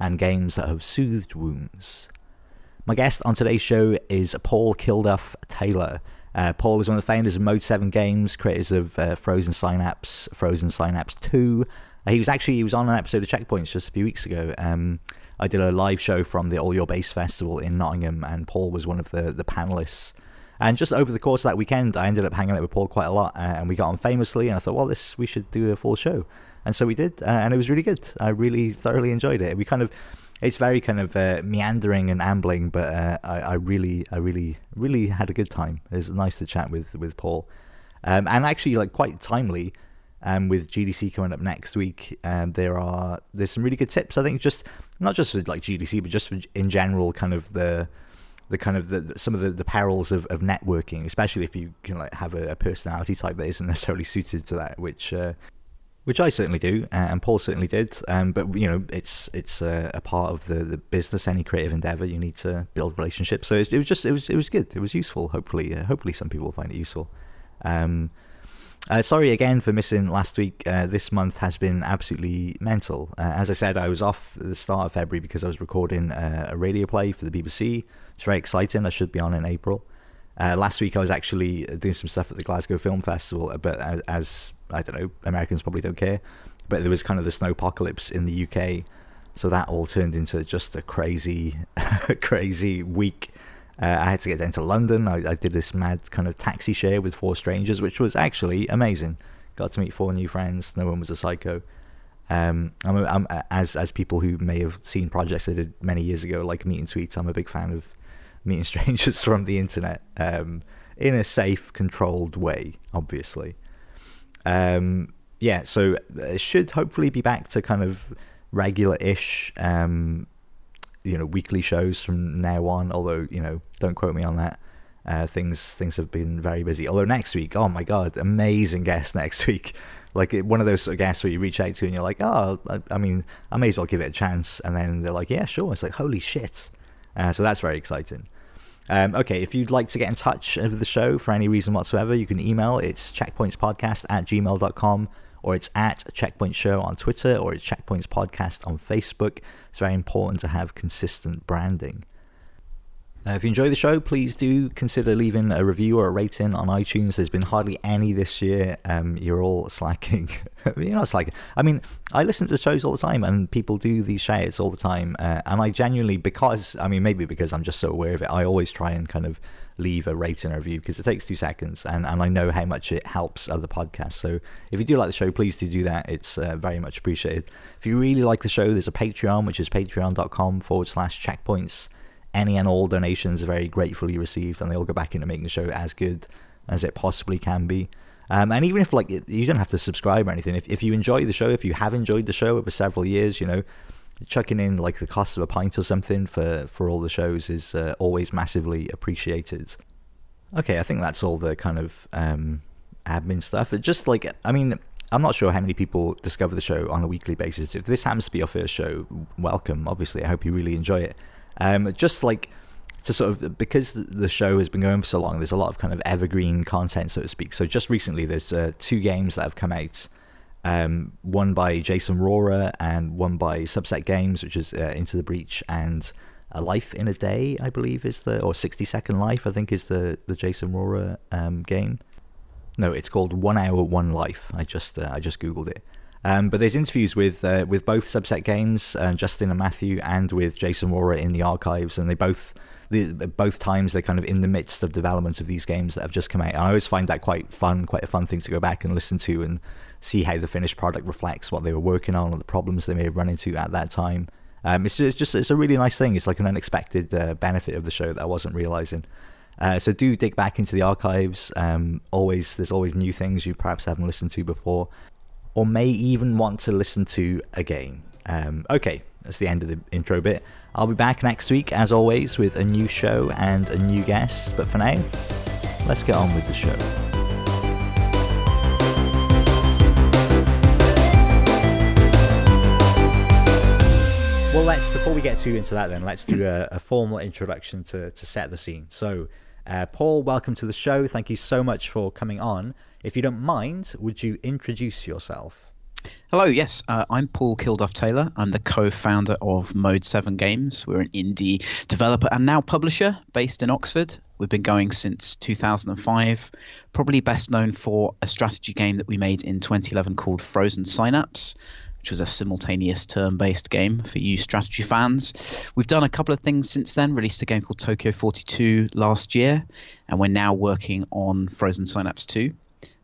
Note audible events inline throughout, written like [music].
and games that have soothed wounds. My guest on today's show is Paul Kilduff Taylor. Uh, Paul is one of the founders of Mode 7 Games, creators of uh, Frozen Synapse, Frozen Synapse 2. Uh, he was actually he was on an episode of Checkpoints just a few weeks ago. Um, I did a live show from the All Your Base Festival in Nottingham, and Paul was one of the, the panelists. And just over the course of that weekend, I ended up hanging out with Paul quite a lot, uh, and we got on famously. And I thought, well, this we should do a full show, and so we did, uh, and it was really good. I really thoroughly enjoyed it. We kind of, it's very kind of uh, meandering and ambling, but uh, I, I, really, I really, really had a good time. It was nice to chat with with Paul, um, and actually, like quite timely. Um, with GDC coming up next week, um, there are there's some really good tips. I think just not just for like GDC, but just for, in general, kind of the the kind of the, some of the, the perils of, of networking, especially if you can like have a, a personality type that isn't [laughs] necessarily suited to that, which uh, which I certainly do, uh, and Paul certainly did. Um, but you know, it's it's a, part of the, the business, any creative endeavor. You need to build relationships. So it, it was just it was it was good. It was useful. Hopefully, uh, hopefully some people will find it useful. Um, uh, sorry again for missing last week. Uh, this month has been absolutely mental. Uh, as I said, I was off the start of February because I was recording a radio play for the BBC. It's very exciting. I should be on in April. Last week I was actually doing some stuff at the Glasgow Film Festival, but as, I don't know, Americans probably don't care. But there was kind of the snow apocalypse in the UK, so that all turned into just a crazy, [laughs] crazy week. Uh, I had to get down to London. I, I, did this mad kind of taxi share with four strangers, which was actually amazing. Got to meet four new friends. No one was a psycho. Um, I'm, a, I'm as as people who may have seen projects I did many years ago, like Meet and Tweets. I'm a big fan of [laughs] meeting strangers from the internet um, in a safe, controlled way, obviously. Um, yeah, so it should hopefully be back to kind of regular-ish um, you know weekly shows from now on. Although you know, don't quote me on that. Uh, things things have been very busy. Although next week, oh my god, amazing guest [laughs] next week. Like one of those sort of guests where you reach out to and you're like, oh, I, I mean, I may as well give it a chance. And then they're like, yeah, sure. It's like, holy shit. Uh, so that's very exciting. Um, okay, if you'd like to get in touch with the show for any reason whatsoever, you can email. It's checkpointspodcast at gmail.com or it's at Checkpoint Show on Twitter, or it's Checkpoints Podcast on Facebook. It's very important to have consistent branding. Uh, if you enjoy the show, please do consider leaving a review or a rating on iTunes. There's been hardly any this year. Um, you're all slacking. [laughs] you're not slacking. I mean, I listen to the shows all the time, and people do these shares all the time. Uh, and I genuinely, because I mean, maybe because I'm just so aware of it, I always try and kind of leave a rating or review because it takes two seconds, and, and I know how much it helps other podcasts. So if you do like the show, please do do that. It's uh, very much appreciated. If you really like the show, there's a Patreon, which is patreon.com forward slash checkpoints any and all donations are very gratefully received, and they all go back into making the show as good as it possibly can be. Um, and even if like you don't have to subscribe or anything, if if you enjoy the show, if you have enjoyed the show over several years, you know, chucking in like the cost of a pint or something for for all the shows is uh, always massively appreciated. Okay, I think that's all the kind of um, admin stuff. It just like I mean, I'm not sure how many people discover the show on a weekly basis. If this happens to be your first show, welcome. Obviously, I hope you really enjoy it. Um, just like to sort of because the show has been going for so long, there's a lot of kind of evergreen content, so to speak. So just recently, there's uh, two games that have come out. Um, one by Jason Rohrer and one by Subset Games, which is uh, Into the Breach and A Life in a Day, I believe is the or 60 Second Life, I think is the the Jason Rohrer um, game. No, it's called One Hour One Life. I just uh, I just googled it. Um, but there's interviews with uh, with both Subset Games, uh, Justin and Matthew, and with Jason Rohrer in the archives, and they both the, both times they're kind of in the midst of development of these games that have just come out. And I always find that quite fun, quite a fun thing to go back and listen to and see how the finished product reflects what they were working on or the problems they may have run into at that time. Um, it's, just, it's just it's a really nice thing. It's like an unexpected uh, benefit of the show that I wasn't realizing. Uh, so do dig back into the archives. Um, always, there's always new things you perhaps haven't listened to before or may even want to listen to again. Um, okay, That's the end of the intro bit. I'll be back next week, as always, with a new show and a new guest. But for now, let's get on with the show. Well, let's before we get too into that, then let's do a, a formal introduction to to set the scene. So, uh, Paul, welcome to the show. Thank you so much for coming on. If you don't mind, would you introduce yourself? Hello, yes, uh, I'm Paul Kilduff Taylor. I'm the co founder of Mode 7 Games. We're an indie developer and now publisher based in Oxford. We've been going since 2005, probably best known for a strategy game that we made in 2011 called Frozen Synapse, which was a simultaneous turn based game for you strategy fans. We've done a couple of things since then, released a game called Tokyo 42 last year, and we're now working on Frozen Synapse 2.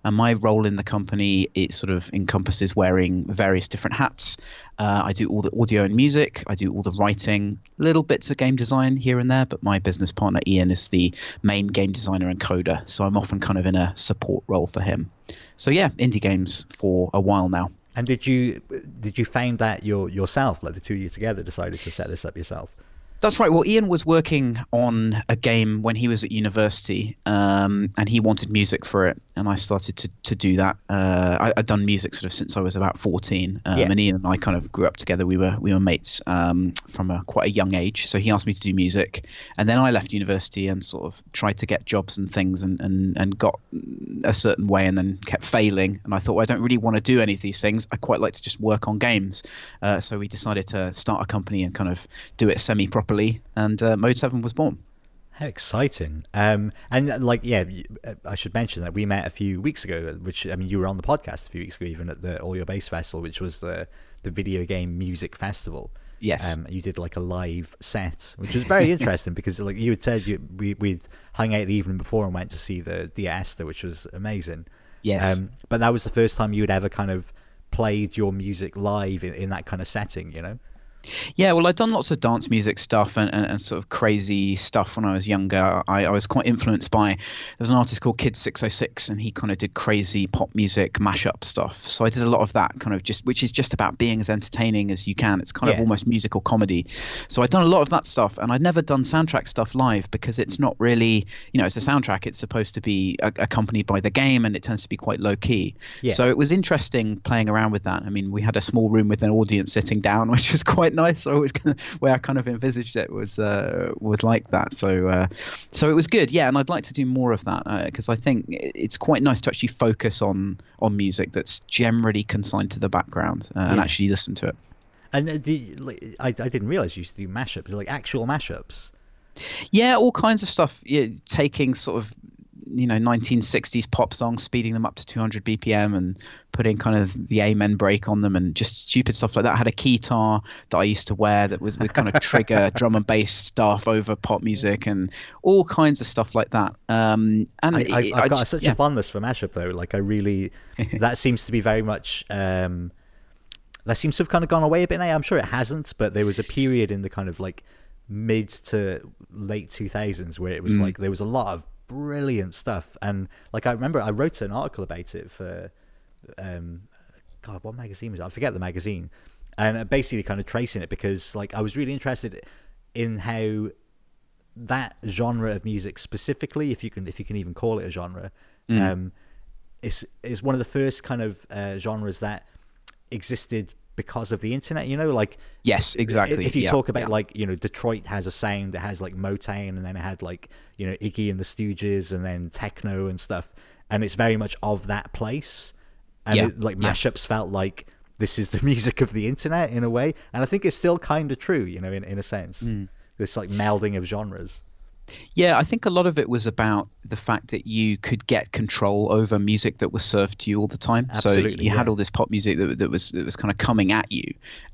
And my role in the company it sort of encompasses wearing various different hats. Uh, I do all the audio and music. I do all the writing, little bits of game design here and there. But my business partner Ian is the main game designer and coder, so I'm often kind of in a support role for him. So yeah, indie games for a while now. And did you did you find that your yourself, like the two of you together, decided to set this up yourself? That's right. Well, Ian was working on a game when he was at university, um, and he wanted music for it, and I started to, to do that. Uh, I, had done music sort of since I was about fourteen, um, yeah. and Ian and I kind of grew up together. We were we were mates um, from a quite a young age. So he asked me to do music, and then I left university and sort of tried to get jobs and things, and and, and got a certain way, and then kept failing. And I thought well, I don't really want to do any of these things. I quite like to just work on games. Uh, so we decided to start a company and kind of do it semi properly properly, and uh, Mode Seven was born. How exciting! Um, and like, yeah, uh, I should mention that we met a few weeks ago. Which I mean, you were on the podcast a few weeks ago, even at the All Your Base Festival, which was the the video game music festival. Yes. Um, you did like a live set, which was very [laughs] interesting because like you had said, you, we we'd hung out the evening before and went to see the Dear Esther, which was amazing. Yes. Um, but that was the first time you had ever kind of played your music live in, in that kind of setting, you know. Yeah, well, I'd done lots of dance music stuff and, and, and sort of crazy stuff when I was younger. I, I, was quite influenced by there's an artist called Kid Six Oh Six, and he kind of did crazy pop music mashup stuff. So I did a lot of that kind of just, which is just about being as entertaining as you can. It's kind yeah. of almost musical comedy. So I'd done a lot of that stuff, and I'd never done soundtrack stuff live because it's not really, you know, it's a soundtrack. It's supposed to be a- accompanied by the game, and it tends to be quite low key. Yeah. So it was interesting playing around with that. I mean, we had a small room with an audience sitting down, [laughs] which was quite nice. So it was kind of where I kind of envisaged it was uh, was like that. So uh, so it was good, yeah. And I'd like to do more of that because uh, I think it's quite nice to actually focus on on music that's generally consigned to the background uh, and actually listen to it. And uh, you, like, I, I didn't realize you used to do mashups, like actual mashups. Yeah, all kinds of stuff. Yeah, taking sort of you know 1960s pop songs, speeding them up to 200 BPM and putting kind of the amen break on them and just stupid stuff like that. I had a keytar that I used to wear that was with kind of trigger [laughs] drum and bass stuff over pop music and all kinds of stuff like that. Um, and I, have got such yeah. a fondness for mashup though. Like I really, [laughs] that seems to be very much. Um, that seems to have kind of gone away a bit now. I'm sure it hasn't, but there was a period in the kind of like mid to late 2000s where it was mm. like there was a lot of brilliant stuff. And like I remember, I wrote an article about it for, um, God, what magazine was it? I forget the magazine, and basically kind of tracing it because like I was really interested in how that genre of music specifically, if you can if you can even call it a genre, mm. um, is is one of the first kind of uh, genres that existed because of the internet you know like yes exactly. if you yeah, talk about yeah. like you know detroit has a sound that has like motown and then it had like you know iggy and the stooges and then techno and stuff and it's very much of that place. And yeah, it, like mashups felt like this is the [laughs] music of the internet in a way and i think it's still kind of true you know in, in a sense. Mm. this like melding of genres yeah, I think a lot of it was about the fact that you could get control over music that was served to you all the time. Absolutely, so you yeah. had all this pop music that, that was that was kind of coming at you,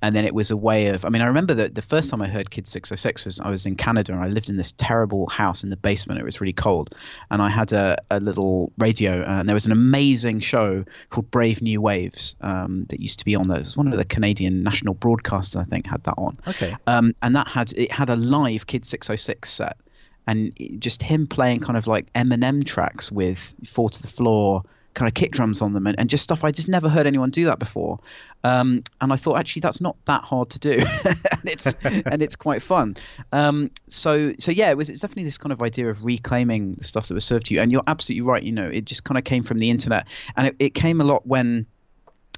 and then it was a way of. I mean, I remember that the first time I heard Kid Six Oh Six was I was in Canada and I lived in this terrible house in the basement. It was really cold, and I had a, a little radio, uh, and there was an amazing show called Brave New Waves um, that used to be on there. It was one of the Canadian national broadcasters, I think, had that on. Okay. Um, and that had it had a live Kid Six Oh Six set and just him playing kind of like Eminem tracks with Four to the Floor," kind of kick drums on them and, and just stuff I just never heard anyone do that before. Um, and I thought actually that's not that hard to do, [laughs] and it's [laughs] and it's quite fun. Um, so so yeah, it was it's definitely this kind of idea of reclaiming the stuff that was served to you. And you're absolutely right. You know, it just kind of came from the internet, and it, it came a lot when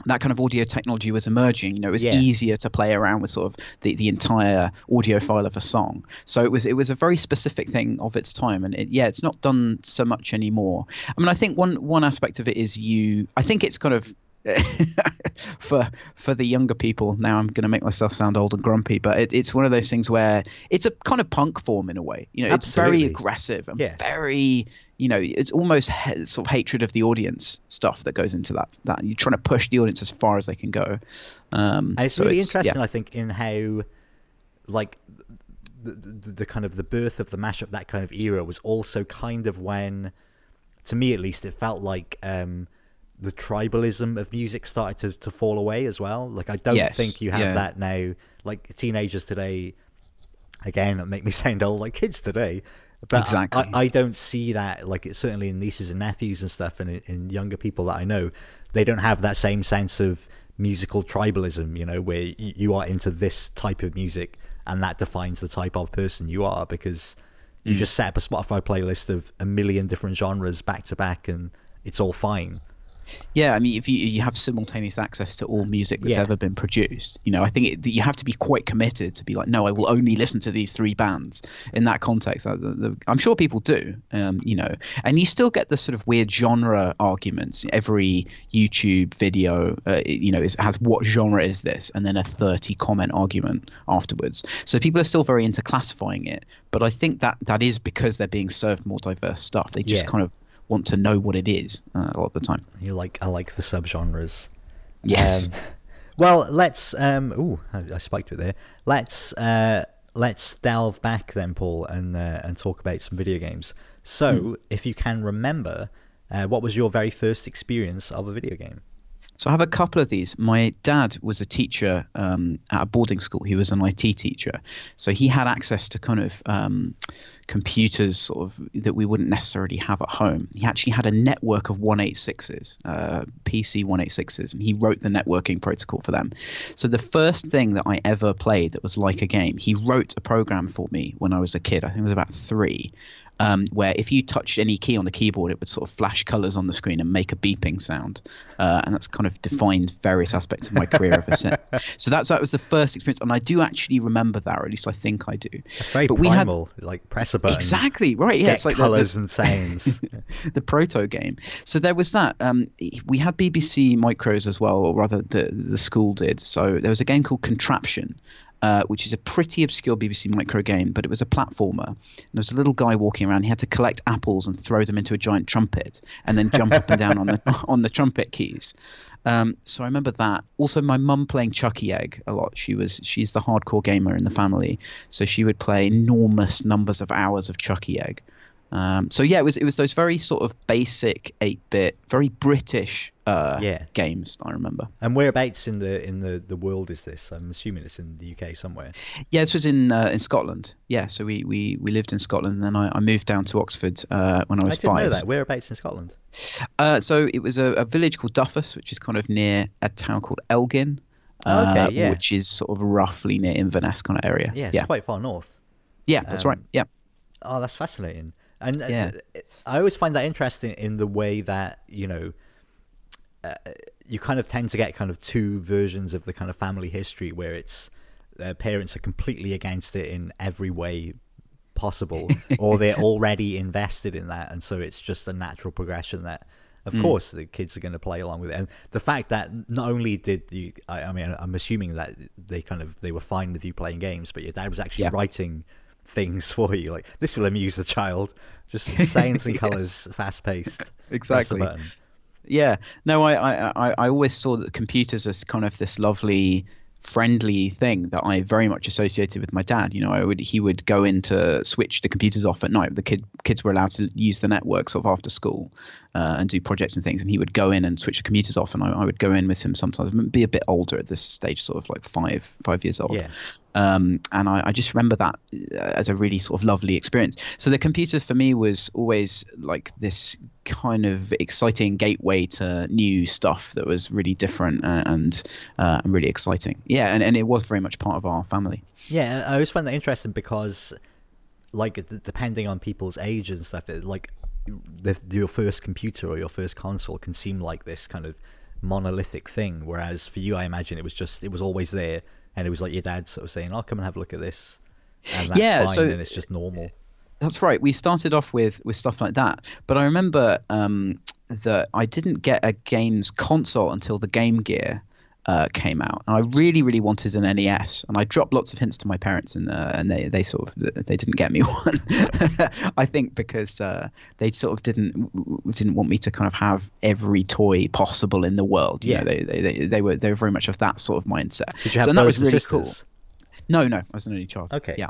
that kind of audio technology was emerging. You know, it was Yeah. easier to play around with sort of the, the entire audio file of a song. So it was it was a very specific thing of its time, and it, yeah, it's not done so much anymore. I mean, I think one one aspect of it is you. I think it's kind of. [laughs] for for the younger people now i'm going to make myself sound old and grumpy but it, it's one of those things where it's a kind of punk form in a way you know it's very aggressive and Yeah. very you know it's almost he- sort of hatred of the audience stuff that goes into that that you're trying to push the audience as far as they can go um And it's so really yeah. interesting, I think, in how, like, the, the, the kind of the birth of the mashup, that kind of era, was also kind of when, to me at least, it felt like um, the tribalism of music started to, to fall away as well. Like, I don't Yes, think you have yeah. that now. Like, teenagers today, again, it make me [laughs] sound old, like kids today. But Exactly. I, I don't see that, like, it's certainly in nieces and nephews and stuff, and in, in younger people that I know, they don't have that same sense of musical tribalism, you know, where you are into this type of music and that defines the type of person you are because Mm. you just set up a Spotify playlist of a million different genres back to back and it's all fine. Yeah, I mean, if you you have simultaneous access to all music that's Yeah. ever been produced, you know, I think it, you have to be quite committed to be like, no, I will only listen to these three bands in that context. The- I'm sure people do, um, you know, and you still get the sort of weird genre arguments. Every YouTube video, uh, you know, is, has what genre is this, and then a 30 comment argument afterwards. So people are still very into classifying it, but I think that that is because they're being served more diverse stuff. They just Yeah. kind of want to know what it is uh, a lot of the time. You like, I like the subgenres. Yes. Um, well, let's. Um, ooh, I, I spiked it there. Let's uh, let's delve back then, Paul, and uh, and talk about some video games. So, Hmm. if you can remember, uh, what was your very first experience of a video game? So I have a couple of these. My dad was a teacher um, at a boarding school. He was an IT teacher, so he had access to kind of um, computers, sort of that we wouldn't necessarily have at home. He actually had a network of 186s, uh, PC 186s, and he wrote the networking protocol for them. So the first thing that I ever played that was like a game, he wrote a program for me when I was a kid. I think I was about three. Um, where if you touched any key on the keyboard, it would sort of flash colors on the screen and make a beeping sound, uh, and that's kind of defined various aspects of my career ever [laughs] since. So that's that was the first experience, and I do actually remember that, or at least I think I do. It's very But we had- primal, like press a button, Exactly right. Yeah, it's like the- the- colors and sounds. [laughs] the proto game. So there was that. Um, we had BBC micros as well, or rather, the the school did. So there was a game called Contraption. Uh, which is a pretty obscure BBC micro game, but it was a platformer. And there was a little guy walking around. He had to collect apples and throw them into a giant trumpet, and then jump up and down on the [laughs] on the trumpet keys. Um, so I remember that. Also, my mum playing Chuckie Egg a lot. She was she's the hardcore gamer in the family, so she would play enormous numbers of hours of Chuckie Egg. Um, so yeah, it was it was those very sort of basic eight bit, very British uh, Yeah. games I remember. and whereabouts in the in the, the world is this? I'm assuming it's in the UK somewhere. Yeah, this was in uh, in Scotland. Yeah, so we, we, we lived in Scotland, and then I, I moved down to Oxford uh, when I was I didn't know five. that. Whereabouts in Scotland? Uh, so it was a, a village called Duffus, which is kind of near a town called Elgin. Oh, okay, uh, yeah. Which is sort of roughly near Inverness kind of area. Yeah, it's yeah, quite far north. yeah, that's um, right. Yeah, Oh, that's fascinating. And uh, Yeah. I always find that interesting in the way that you know uh, you kind of tend to get kind of two versions of the kind of family history where it's uh, parents are completely against it in every way possible, [laughs] or they're already invested in that, and so it's just a natural progression that. Of Mm. course, the kids are going to play along with it, and the fact that not only did you, I, I mean, I'm assuming that they kind of they were fine with you playing games, but your dad was actually Yeah. writing things for you. Like this will amuse the child. Just [laughs] sounds and Yes. colors, fast paced. Exactly. Yeah, no, I, I, I, I always saw that computers as kind of this lovely, friendly thing that I very much associated with my dad. You know, I would he would go in to switch the computers off at night. The kid kids were allowed to use the network sort of after school uh, and do projects and things, and he would go in and switch the computers off, and I, I would go in with him sometimes. Be a bit older at this stage, sort of like five five years old. Yeah. Um, and I, I, just remember that uh, as a really sort of lovely experience. So the computer for me was always like this kind of exciting gateway to new stuff that was really different and uh, and really exciting. Yeah, and, and it was very much part of our family. Yeah, I always find that interesting because, like, depending on people's age and stuff, it, like the, your first computer or your first console can seem like this kind of monolithic thing. Whereas for you, I imagine it was just it was always there, and it was like your dad sort of saying, "I'll come and have a look at this," and that's yeah, fine, so, and it's just normal. That's right. We started off with with stuff like that, but I remember um, that I didn't get a games console until the Game Gear uh, came out, and I really, really wanted an NES, and I dropped lots of hints to my parents, and uh, and they, they sort of they didn't get me [laughs] one. I think because uh, they sort of didn't didn't want me to kind of have every toy possible in the world. You yeah, know, they, they they were they were very much of that sort of mindset. Did you have so that was really sisters? cool. No, no, I was an only child. Okay. Yeah.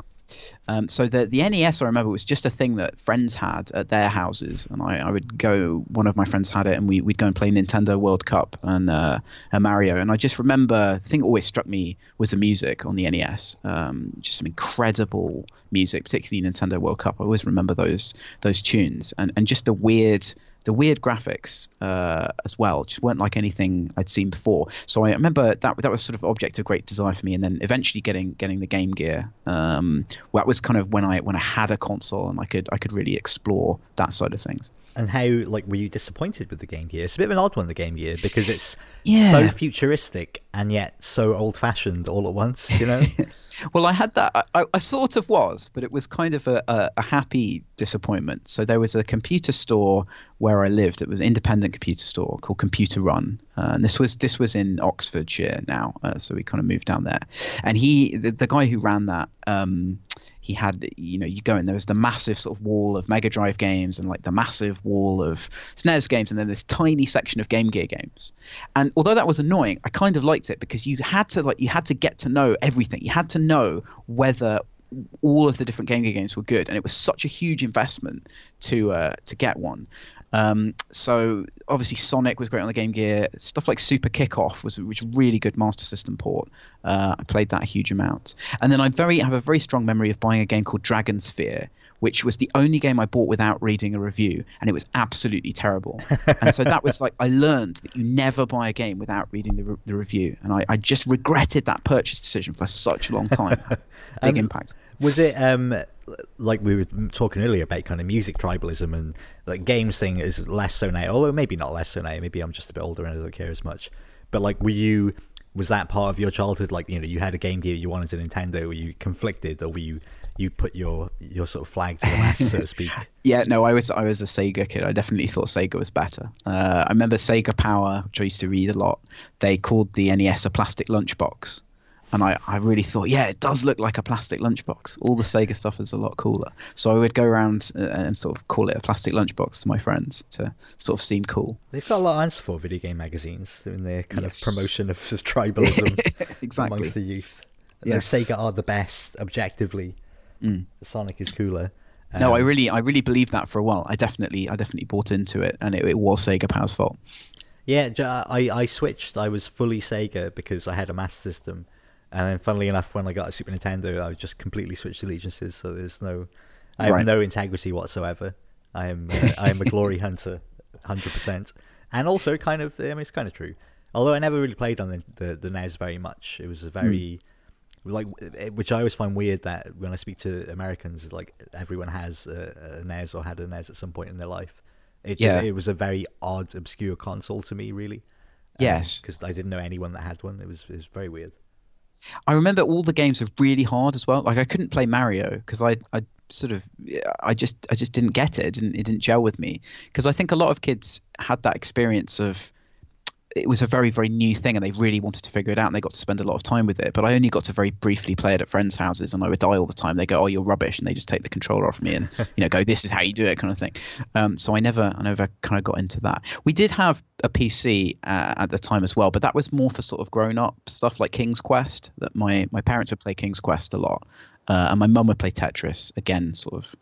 Um, so the the NES, I remember, was just a thing that friends had at their houses, and I, I would go. One of my friends had it, and we would go and play Nintendo World Cup and uh, Mario. And I just remember the thing that always struck me was the music on the NES. Um, just some incredible music, particularly Nintendo World Cup. I always remember those those tunes, and and just the weird the weird graphics uh, as well just weren't like anything I'd seen before. So I remember that that was sort of object of great desire for me, and then eventually getting getting the Game Gear. Um, that was kind of when I when I had a console and I could I could really explore that side of things. And how like were you disappointed with the Game Gear? It's a bit of an odd one, the Game Gear, because it's yeah. so futuristic and yet so old fashioned all at once. You know. [laughs] well, I had that. I, I, sort of was, but it was kind of a, a, a, happy disappointment. So there was a computer store where I lived. It was an independent computer store called Computer Run, uh, and this was this was in Oxfordshire now. Uh, so we kind of moved down there, and he the, the guy who ran that. Um, he had you know you go in there was the massive sort of wall of Mega Drive games and like the massive wall of SNES games and then this tiny section of Game Gear games. And although that was annoying, I kind of liked it because you had to like you had to get to know everything. You had to know whether all of the different Game Gear games were good, and it was such a huge investment to uh, to get one. Um, so obviously Sonic was great on the Game Gear. Stuff like Super Kickoff was which really good Master System port. Uh, I played that a huge amount. And then I very have a very strong memory of buying a game called Dragon Sphere, which was the only game I bought without reading a review, and it was absolutely terrible. and so that was like I learned that you never buy a game without reading the, re- the review, and I, I, just regretted that purchase decision for such a long time. [laughs] Big um, impact. Was it um like we were talking earlier about kind of music tribalism and like games thing is less so now, although maybe not less so now. Maybe I'm just a bit older and I don't care as much. But like, were you? Was that part of your childhood? Like, you know, you had a Game Gear, you wanted a Nintendo. Were you conflicted, or were you you put your your sort of flag to the mast, so to speak? [laughs] Yeah, no, I was I was a Sega kid. I definitely thought Sega was better. Uh, I remember Sega Power, which I used to read a lot. They called the NES a plastic lunchbox and I, I really thought, yeah, it does look like a plastic lunchbox. All the Sega stuff is a lot cooler. So I would go around uh, and sort of call it a plastic lunchbox to my friends to sort of seem cool. They've got a lot of answer for video game magazines in their kind yes. of promotion of, of [laughs] tribalism [laughs] exactly. amongst the youth. Yeah. Sega are the best objectively. Mm. Sonic is cooler. Um, no, I um, really, I really believed that for a while. I definitely, I definitely bought into it, and it, it was Sega Power's fault. Yeah, I, I switched. I was fully Sega because I had a Master System, and then, funnily enough, when I got a Super Nintendo, I just completely switched allegiances. So there's no, I have right. no integrity whatsoever. I am, uh, I am a glory hunter, hundred percent. And also, kind of, I mean, it's kind of true. Although I never really played on the the, the NES very much. It was a very mm. like, which I always find weird that when I speak to Americans, like everyone has a, a NES or had a NES at some point in their life. It yeah. It was a very odd, obscure console to me, really. Yes, because I didn't know anyone that had one. It was it was very weird. I remember all the games were really hard as well. Like I couldn't play Mario because I I sort of I just I just didn't get it. It didn't, it didn't gel with me because I think a lot of kids had that experience of it was a very very new thing and they really wanted to figure it out and they got to spend a lot of time with it. But i only got to very briefly play it at friends houses and i would die all the time. They go oh you're rubbish and they just take the controller off me and [laughs] you know go this is how you do it kind of thing. Um, so i never i never kind of got into that. We did have a pc uh, at the time as well but that was more for sort of grown up stuff like king's quest that my my parents would play king's quest a lot uh, and my mum would play tetris again sort of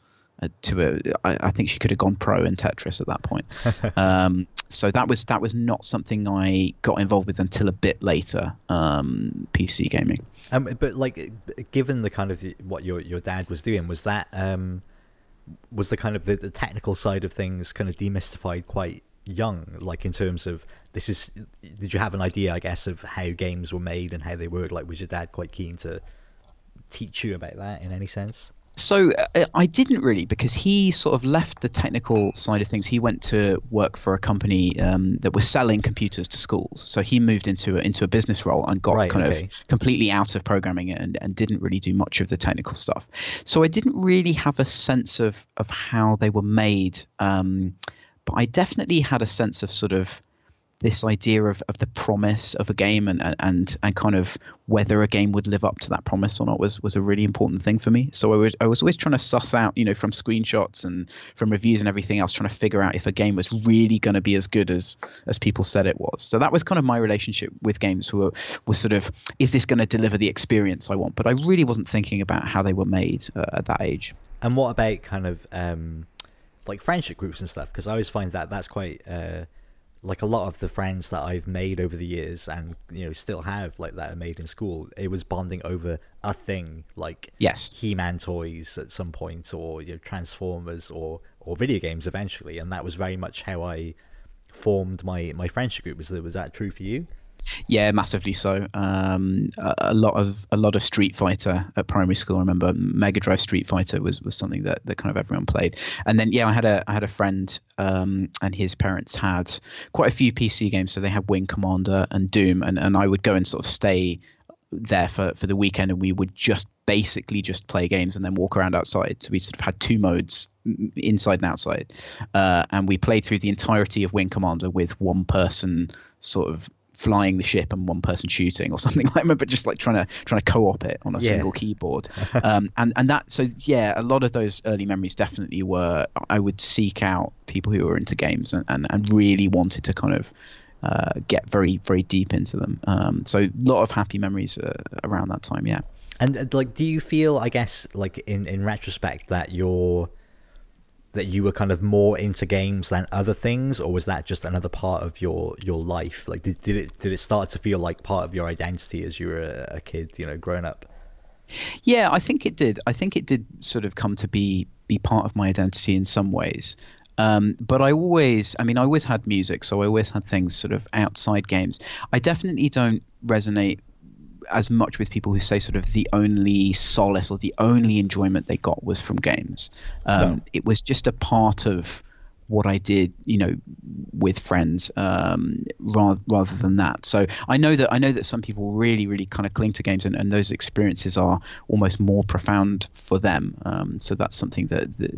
to a. I, I think she could have gone pro in Tetris at that point. [laughs] um, so that was that was not something I got involved with until a bit later. Um, PC gaming. Um, but like, given the kind of what your your dad was doing, was that um, was the kind of the, the technical side of things kind of demystified quite young like in terms of this is did you have an idea i guess of how games were made and how they work like was your dad quite keen to teach you about that in any sense so uh, I didn't really because he sort of left the technical side of things. He went to work for a company um, that was selling computers to schools. So he moved into a, into a business role and got Right, kind okay. of completely out of programming and, and didn't really do much of the technical stuff. So I didn't really have a sense of of how they were made. Um, but I definitely had a sense of sort of this idea of, of the promise of a game and, and- and kind of whether a game would live up to that promise or not was was a really important thing for me. So I was I was always trying to suss out, you know, from screenshots and from reviews and everything else, trying to figure out if a game was really going to be as good as as people said it was. So that was kind of my relationship with games. Were was sort of is this going to deliver the experience I want? But I really wasn't thinking about how they were made uh, at that age. and what about kind of um like friendship groups and stuff because i always find that that's quite uh like a lot of the friends that i've made over the years and you know still have like that are made in school it was bonding over a thing like Yes. he-man toys at some point or you know transformers or or video games eventually and that was very much how i formed my my friendship group was that was that true for you Yeah, massively so. Um, a, a lot of a lot of Street Fighter at primary school. I remember Mega Drive Street Fighter was, was something that, that kind of everyone played. And then yeah, I had a I had a friend, um, and his parents had quite a few PC games. So they had Wing Commander and Doom, and, and I would go and sort of stay there for, for the weekend, and we would just basically just play games and then walk around outside. So we sort of had two modes, inside and outside, uh, and we played through the entirety of Wing Commander with one person sort of flying the ship and one person shooting or [laughs] something. I remember just like trying to trying to co-op it on a Yeah. single keyboard, [laughs] um, and and that so yeah, a lot of those early memories definitely were. I would seek out people who were into games and and, and really wanted to kind of. Uh, get very very deep into them um, so a lot of happy memories uh, around that time yeah And uh, like, do you feel, I guess, like in in retrospect, that you're that you were kind of more into games than other things, or was that just another part of your your life? Like, did, did it did it start to feel like part of your identity as you were a, kid, you know, growing up? Yeah, I think it did. I think it did sort of come to be be part of my identity in some ways. Um, but I always, I mean, I always had music, so I always had things sort of outside games. I definitely don't resonate as much with people who say sort of the only solace or the only enjoyment they got was from games. Um, No. It was just a part of what I did, you know, with friends, um, rather rather than that. So I know that I know that some people really, really kind of cling to games, and, and those experiences are almost more profound for them. Um, so that's something that that,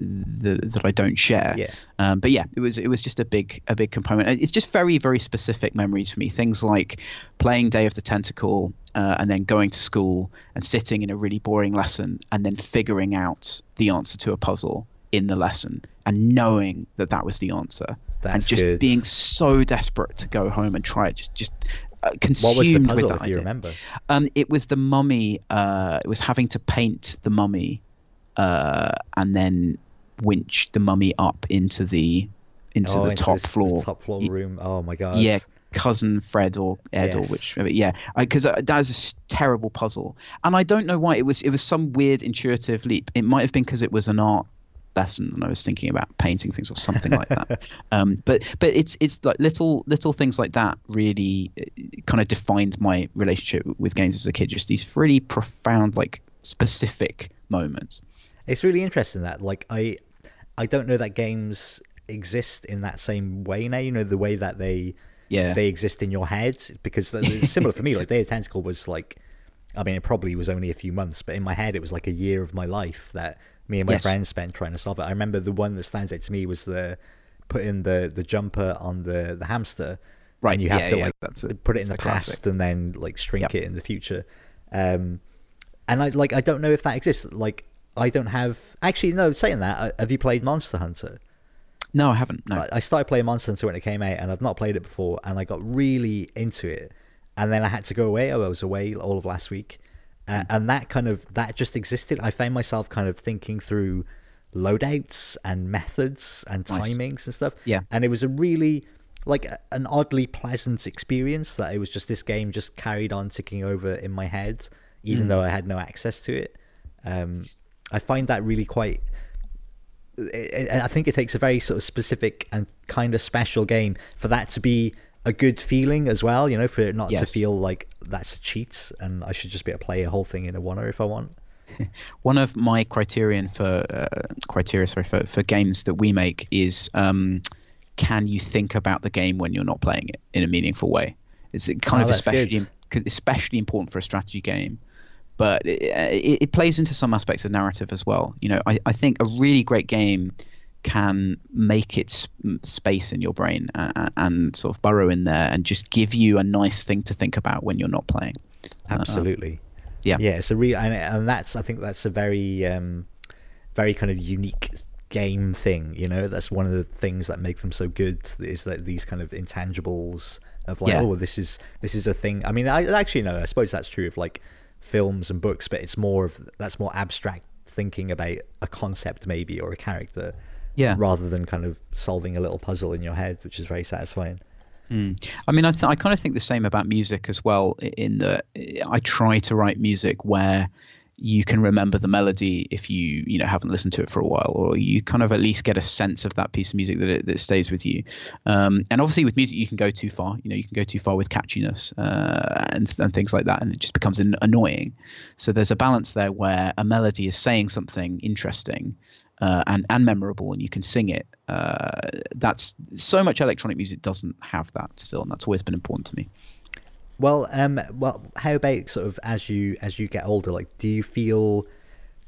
that, that I don't share. Yeah. Um, but yeah, it was it was just a big a big component. It's just very very specific memories for me. Things like playing Day of the Tentacle, uh, and then going to school and sitting in a really boring lesson, and then figuring out the answer to a puzzle in the lesson, and knowing that that was the answer, and just good. being so desperate to go home and try it. Just just uh, What was the consumed puzzle, with that if you idea. remember? Um, it was the mummy. Uh, it was having to paint the mummy, uh, and then winch the mummy up into the into Oh, the into top this floor. top floor room. Oh my god. Yeah, cousin Fred or Ed or which. Yeah, because uh, that was a terrible puzzle, and I don't know why it was. It was some weird intuitive leap. It might have been because it was an art lesson and I was thinking about painting things or something like that. [laughs] Um, but but it's it's like little little things like that really kind of defined my relationship with games as a kid. Just these really profound, like specific moments. It's really interesting that like I I don't know that games exist in that same way now. You know the way that they Yeah. they exist in your head because it's similar for me. Like [laughs] Day of Tentacle was like, I mean, it probably was only a few months, but in my head it was like a year of my life that me and my Yes. friends spent trying to solve it. I remember the one that stands out to me was the putting the the jumper on the the hamster. Right, And you have yeah, to yeah, like that's a- put it in the past classic. and then like shrink Yep. it in the future. Um, and I like I don't know if that exists. Like I don't have actually no. Saying that, uh, have you played Monster Hunter? No, I haven't. No. I- I started playing Monster Hunter when it came out, and I've not played it before, and I got really into it, and then I had to go away. I was away all of last week, uh, and that kind of that just existed. I found myself kind of thinking through loadouts and methods and Nice. timings and stuff. Yeah. and it was a really like an oddly pleasant experience that it was just this game just carried on ticking over in my head, even though I had no access to it. Um, I find that really quite. I think it takes a very sort of specific and kind of special game for that to be a good feeling as well. You know, for it not to feel like that's a cheat and I should just be able to play a whole thing in a one if I want. [laughs] One of my criterion for uh, criteria, sorry, for, for games that we make is um, can you think about the game when you're not playing it in a meaningful way? It's kind Oh, of especially good. especially important for a strategy game, but it, it, it plays into some aspects of narrative as well. You know, I, I think a really great game can make its space in your brain and, and sort of burrow in there and just give you a nice thing to think about when you're not playing. Absolutely. yeah. Yeah, it's a real and, and that's I think that's a very um very kind of unique game thing, you know. That's one of the things that make them so good is that these kind of intangibles of like Yeah. oh this is this is a thing. I mean, I actually no, I suppose that's true of like films and books, but it's more of that's more abstract thinking about a concept maybe or a character Yeah. rather than kind of solving a little puzzle in your head, which is very satisfying. Mm. I mean, I, th- I kind of think the same about music as well. In that I try to write music where you can remember the melody if you you know haven't listened to it for a while, or you kind of at least get a sense of that piece of music that it, that stays with you. Um, and obviously, with music, you can go too far. You know, you can go too far with catchiness uh, and and things like that, and it just becomes an- annoying. So there's a balance there where a melody is saying something interesting, uh, and and memorable, and you can sing it. Uh, that's so much electronic music doesn't have that still, and that's always been important to me. Well, um, well, how about sort of as you as you get older? Like, do you feel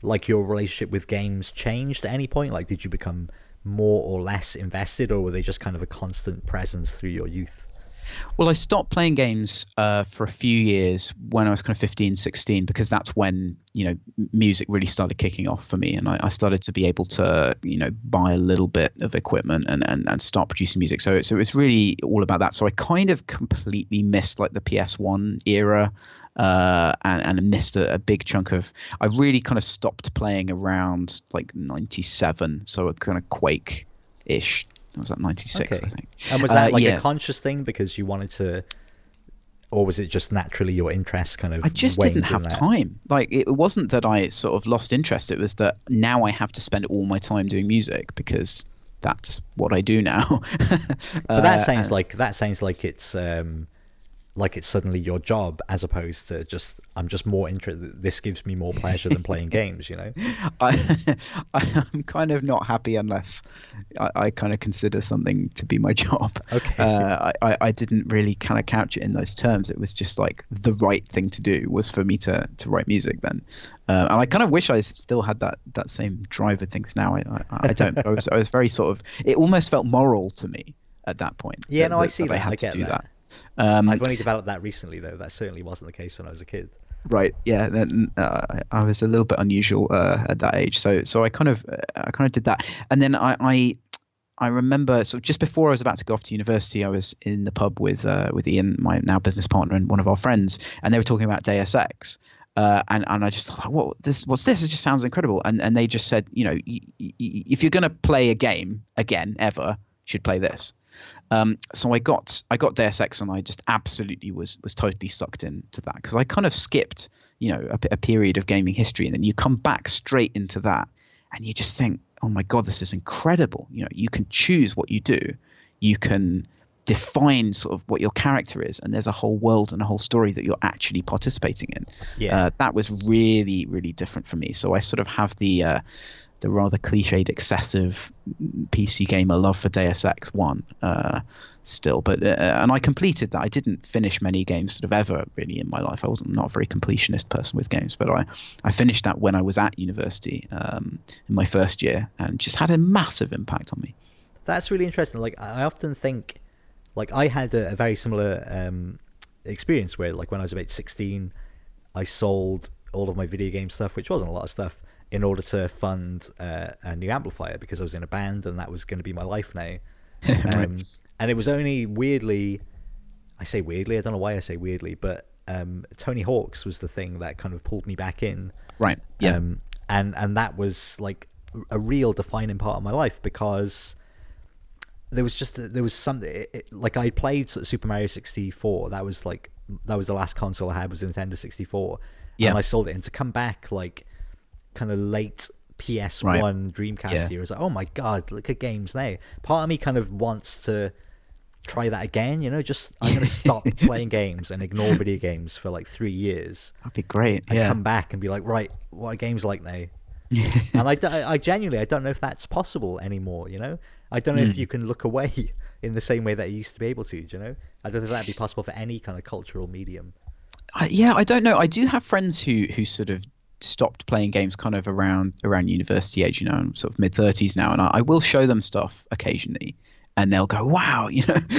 like your relationship with games changed at any point? Like, did you become more or less invested, or were they just kind of a constant presence through your youth? Well, I stopped playing games uh, for a few years when I was kind of 15, 16, because that's when, you know, music really started kicking off for me. And I, I started to be able to, you know, buy a little bit of equipment and, and, and start producing music. So, so it was really all about that. So I kind of completely missed like the PS1 era uh, and, and missed a, a big chunk of, I really kind of stopped playing around like 97. So a kind of Quake ish. Was that 96, Okay. I think. And was Uh, that like yeah. a conscious thing because you wanted to, or was it just naturally your interest kind of? I just didn't have that? time. Like it wasn't that I sort of lost interest. It was that now I have to spend all my time doing music because that's what I do now. [laughs] But that Uh, sounds like that sounds like it's um, like it's suddenly your job as opposed to just I'm just more interested. This gives me more pleasure than playing [laughs] games. You know. [laughs] I, I'm kind of not happy unless I, I kind of consider something to be my job. [laughs] Okay. Uh, I, I- I didn't really kind of couch it in those terms. It was just like the right thing to do was for me to, to write music then. Uh, and I kind of wish I still had that, that same drive with things now. I, I, I don't. I was, I was very sort of. It almost felt moral to me at that point. Yeah, that- no, I see that I that. had I to do that. that. Um, I've only developed that recently, though. That certainly wasn't the case when I was a kid. Right. Yeah. Then uh, I was a little bit unusual uh, at that age, so so I kind of uh, I kind of did that, and then I. I I remember so just before I was about to go off to university, I was in the pub with uh, with Ian, my now business partner, and one of our friends, and they were talking about Deus Ex, uh, and and I just thought, what this what's this? It just sounds incredible, and and they just said, you know, y- y- y- if you're gonna play a game again ever, you should play this. Um, so I got I got Deus Ex and I just absolutely was was totally sucked into that because I kind of skipped you know a, a period of gaming history and then you come back straight into that and you just think oh my god this is incredible. You know you can choose what you do. You can define sort of what your character is and there's a whole world and a whole story that you're actually participating in. Yeah. uh, that was really really different for me. So i sort of have the uh, the rather cliched excessive pc gamer love for deus ex 1 uh, still. But uh, and i completed that. I didn't finish many games sort of ever really in my life. I wasn't not a very completionist person with games but i i finished that when i was at university um, in my first year and just had a massive impact on me. That's really interesting. Like I often think, like I had a, a very similar um, experience where, like when I was about sixteen, I sold all of my video game stuff, which wasn't a lot of stuff, in order to fund uh, a new amplifier because I was in a band and that was going to be my life now. [laughs] Um, And it was only weirdly, I say weirdly, I don't know why I say weirdly, but um, Tony Hawk's was the thing that kind of pulled me back in. right yeah Um, and and that was like a real defining part of my life because there was just there was something it, it, like I played Super Mario 64. That was like that was the last console I had was Nintendo 64. Yeah. And I sold it and to come back like kind of late PS1 Right. Dreamcast Yeah. era. It's like, oh my god, look at games now. Part of me kind of wants to try that again. You know, just I'm gonna [laughs] stop playing games and ignore video games for like three years That'd be great. and Yeah. come back and be like, right, what are games like now? [laughs] and I, I genuinely I don't know if that's possible anymore. You know, I don't know Hmm. if you can look away [laughs] in the same way that you used to be able to. Do you know? I don't if that'd be possible for any kind of cultural medium. I, yeah, I don't know. I do have friends who who sort of stopped playing games kind of around around university age. You know, I'm sort of mid thirties now, and I, I will show them stuff occasionally, and they'll go, "Wow," you know, [laughs]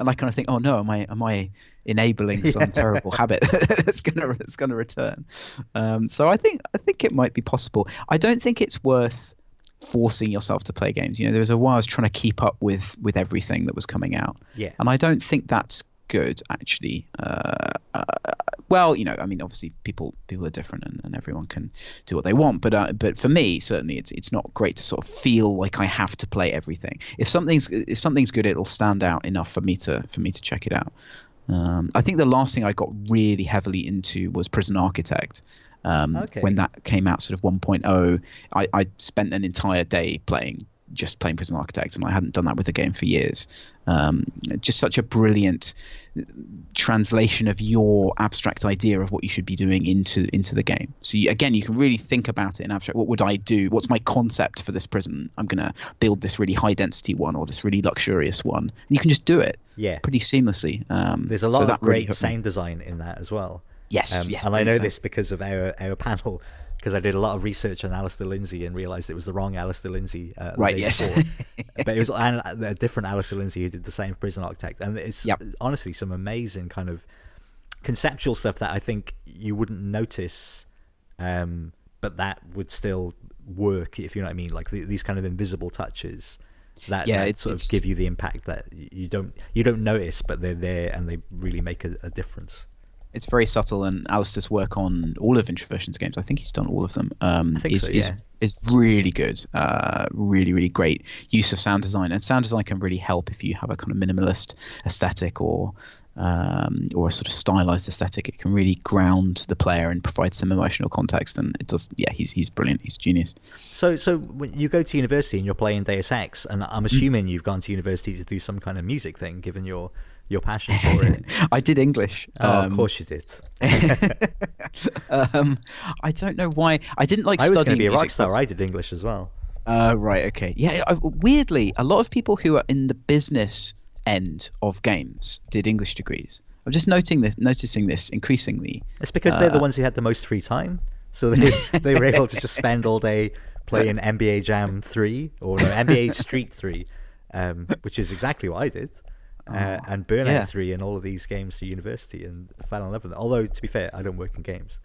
and I kind of think, "Oh no, am I am I enabling some terrible habit [laughs] that's gonna that's gonna return?" Um, so I think I think it might be possible. I don't think it's worth forcing yourself to play games. You know, there was a while I was trying to keep up with with everything that was coming out. Yeah. And I don't think that's good, actually. Uh, uh, well, you know, I mean, obviously, people people are different, and, and everyone can do what they want. But uh, but for me, certainly, it's it's not great to sort of feel like I have to play everything. If something's if something's good, it'll stand out enough for me to for me to check it out. Um, I think the last thing I got really heavily into was Prison Architect. Um, Okay. When that came out, sort of 1.0, I, I spent an entire day playing just playing Prison Architect, and I hadn't done that with the game for years. Um, just such a brilliant translation of your abstract idea of what you should be doing into into the game. So you, again, you can really think about it in abstract. What would I do? What's my concept for this prison? I'm going to build this really high density one or this really luxurious one. And you can just do it Yeah. pretty seamlessly. Um, There's a lot that of really great me. sound design in that as well. Yes, Um, yes, and I know brilliant this because of our our panel because I did a lot of research on Alistair Lindsay and realized it was the wrong Alistair Lindsay. Uh, Right, yes. [laughs] but it was a different Alistair Lindsay who did the same Prison Architect, and it's Yep. honestly some amazing kind of conceptual stuff that I think you wouldn't notice, um, but that would still work if you know what I mean. Like the, these kind of invisible touches that, Yeah, that it's- sort of give you the impact that you don't you don't notice, but they're there and they really make a, a difference. It's very subtle and Alistair's work on all of Introversion's games, I think he's done all of them, um, is, so, yeah. is really good. Uh, really, really great use of sound design. And sound design can really help if you have a kind of minimalist aesthetic or um, or a sort of stylized aesthetic. It can really ground the player and provide some emotional context. And it does, yeah, he's, he's brilliant. He's genius. So, so when you go to university and you're playing Deus Ex, and I'm assuming you've gone to university to do some kind of music thing, given your your passion for it. [laughs] I did English. Oh, um, of course you did. [laughs] um, I don't know why. I didn't like I was going studying to be a rock star. I did English as well. Uh, right. Okay. Yeah. I, weirdly, a lot of people who are in the business end of games did English degrees. I'm just noting this, noticing this increasingly. It's because they're Uh, the ones who had the most free time, so they [laughs] they were able to just spend all day playing NBA Jam Three or no, NBA Street Three, um, which is exactly what I did. Uh, and Burnout yeah. 3 and all of these games to university and fell in love with it. Although, to be fair, I don't work in games.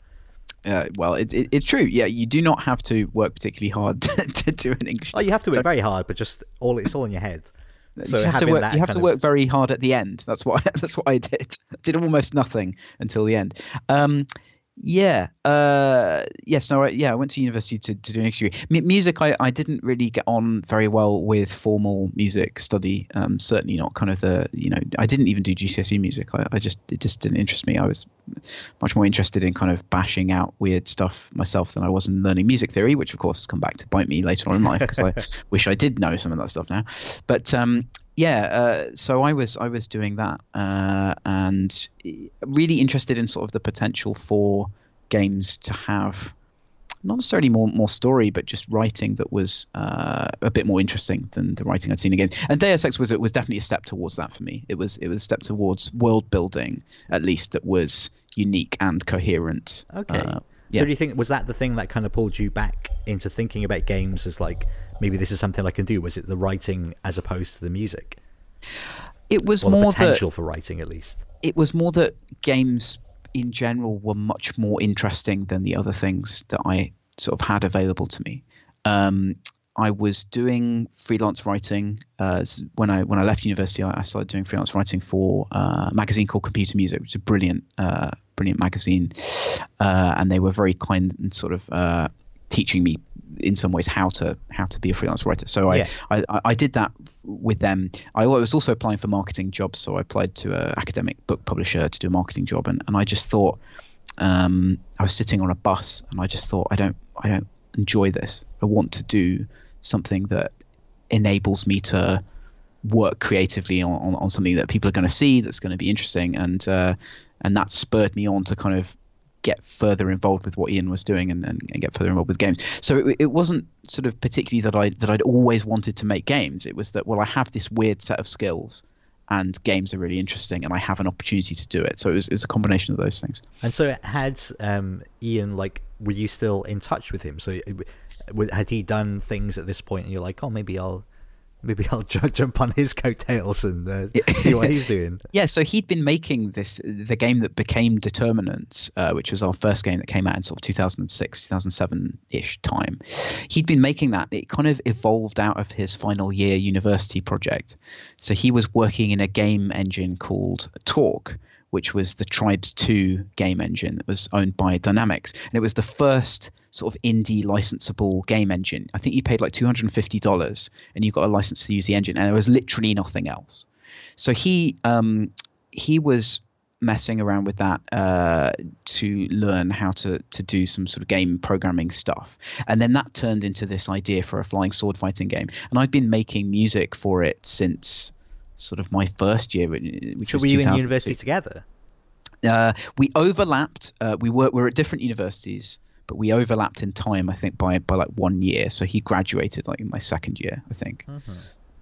Uh, well, it, it, it's true. Yeah, you do not have to work particularly hard [laughs] to, do an English. Oh, you have to work very hard, but just all it's all in your head. So you have to work. You have to work of- very hard at the end. That's what. [laughs] that's what I did. Did almost nothing until the end. Um, yeah. Uh, yes. No. I, yeah. I went to university to, to do an degree. M- music. I, I didn't really get on very well with formal music study. Um, certainly not kind of the. You know. I didn't even do GCSE music. I, I just it just didn't interest me. I was much more interested in kind of bashing out weird stuff myself than I was in learning music theory, which of course has come back to bite me later on in life because I [laughs] wish I did know some of that stuff now. But um, yeah, uh, so I was I was doing that uh, and really interested in sort of the potential for games to have not necessarily more more story, but just writing that was uh, a bit more interesting than the writing I'd seen again. And Deus Ex was it was definitely a step towards that for me. It was it was a step towards world building at least that was unique and coherent. Okay. Uh, yeah. So do you think was that the thing that kind of pulled you back into thinking about games as like maybe this is something I can do? Was it the writing as opposed to the music, it was or the more that potential for writing at least? it was more that games in general were much more interesting than the other things that I sort of had available to me. Um, I was doing freelance writing uh, when I when I left university. I, I started doing freelance writing for uh, a magazine called Computer Music, which is a brilliant, uh, brilliant magazine, uh, and they were very kind and sort of uh, teaching me in some ways how to how to be a freelance writer. So I Yeah. I, I, did that with them. I was also applying for marketing jobs, so I applied to an academic book publisher to do a marketing job, and, and I just thought um, I was sitting on a bus, and I just thought I don't I don't enjoy this. I want to do something that enables me to work creatively on, on, on something that people are going to see that's going to be interesting and uh, and that spurred me on to kind of get further involved with what Ian was doing and, and, and get further involved with games. So it, it wasn't sort of particularly that I that I'd always wanted to make games. It was that well I have this weird set of skills and games are really interesting and I have an opportunity to do it. So it was, it was a combination of those things. And so had um, Ian like were you still in touch with him? So had he done things at this point, and you're like, oh, maybe I'll maybe I'll ju- jump on his coattails and uh, see what he's doing. [laughs] Yeah, so he'd been making this the game that became Determinance, uh, which was our first game that came out in sort of 2006, 2007 ish time. He'd been making that. It kind of evolved out of his final year university project. So he was working in a game engine called Torque, which was the Tribes 2 game engine that was owned by Dynamix. And it was the first sort of indie licensable game engine. I think you paid like $250 and you got a license to use the engine, and there was literally nothing else. So he um, he was messing around with that uh, to learn how to to do some sort of game programming stuff, and then that turned into this idea for a flying sword fighting game. And I'd been making music for it since sort of my first year, which So were you in university together? Uh, we overlapped. Uh, we were we were at different universities, but we overlapped in time. I think by by like one year. So he graduated like in my second year, I think.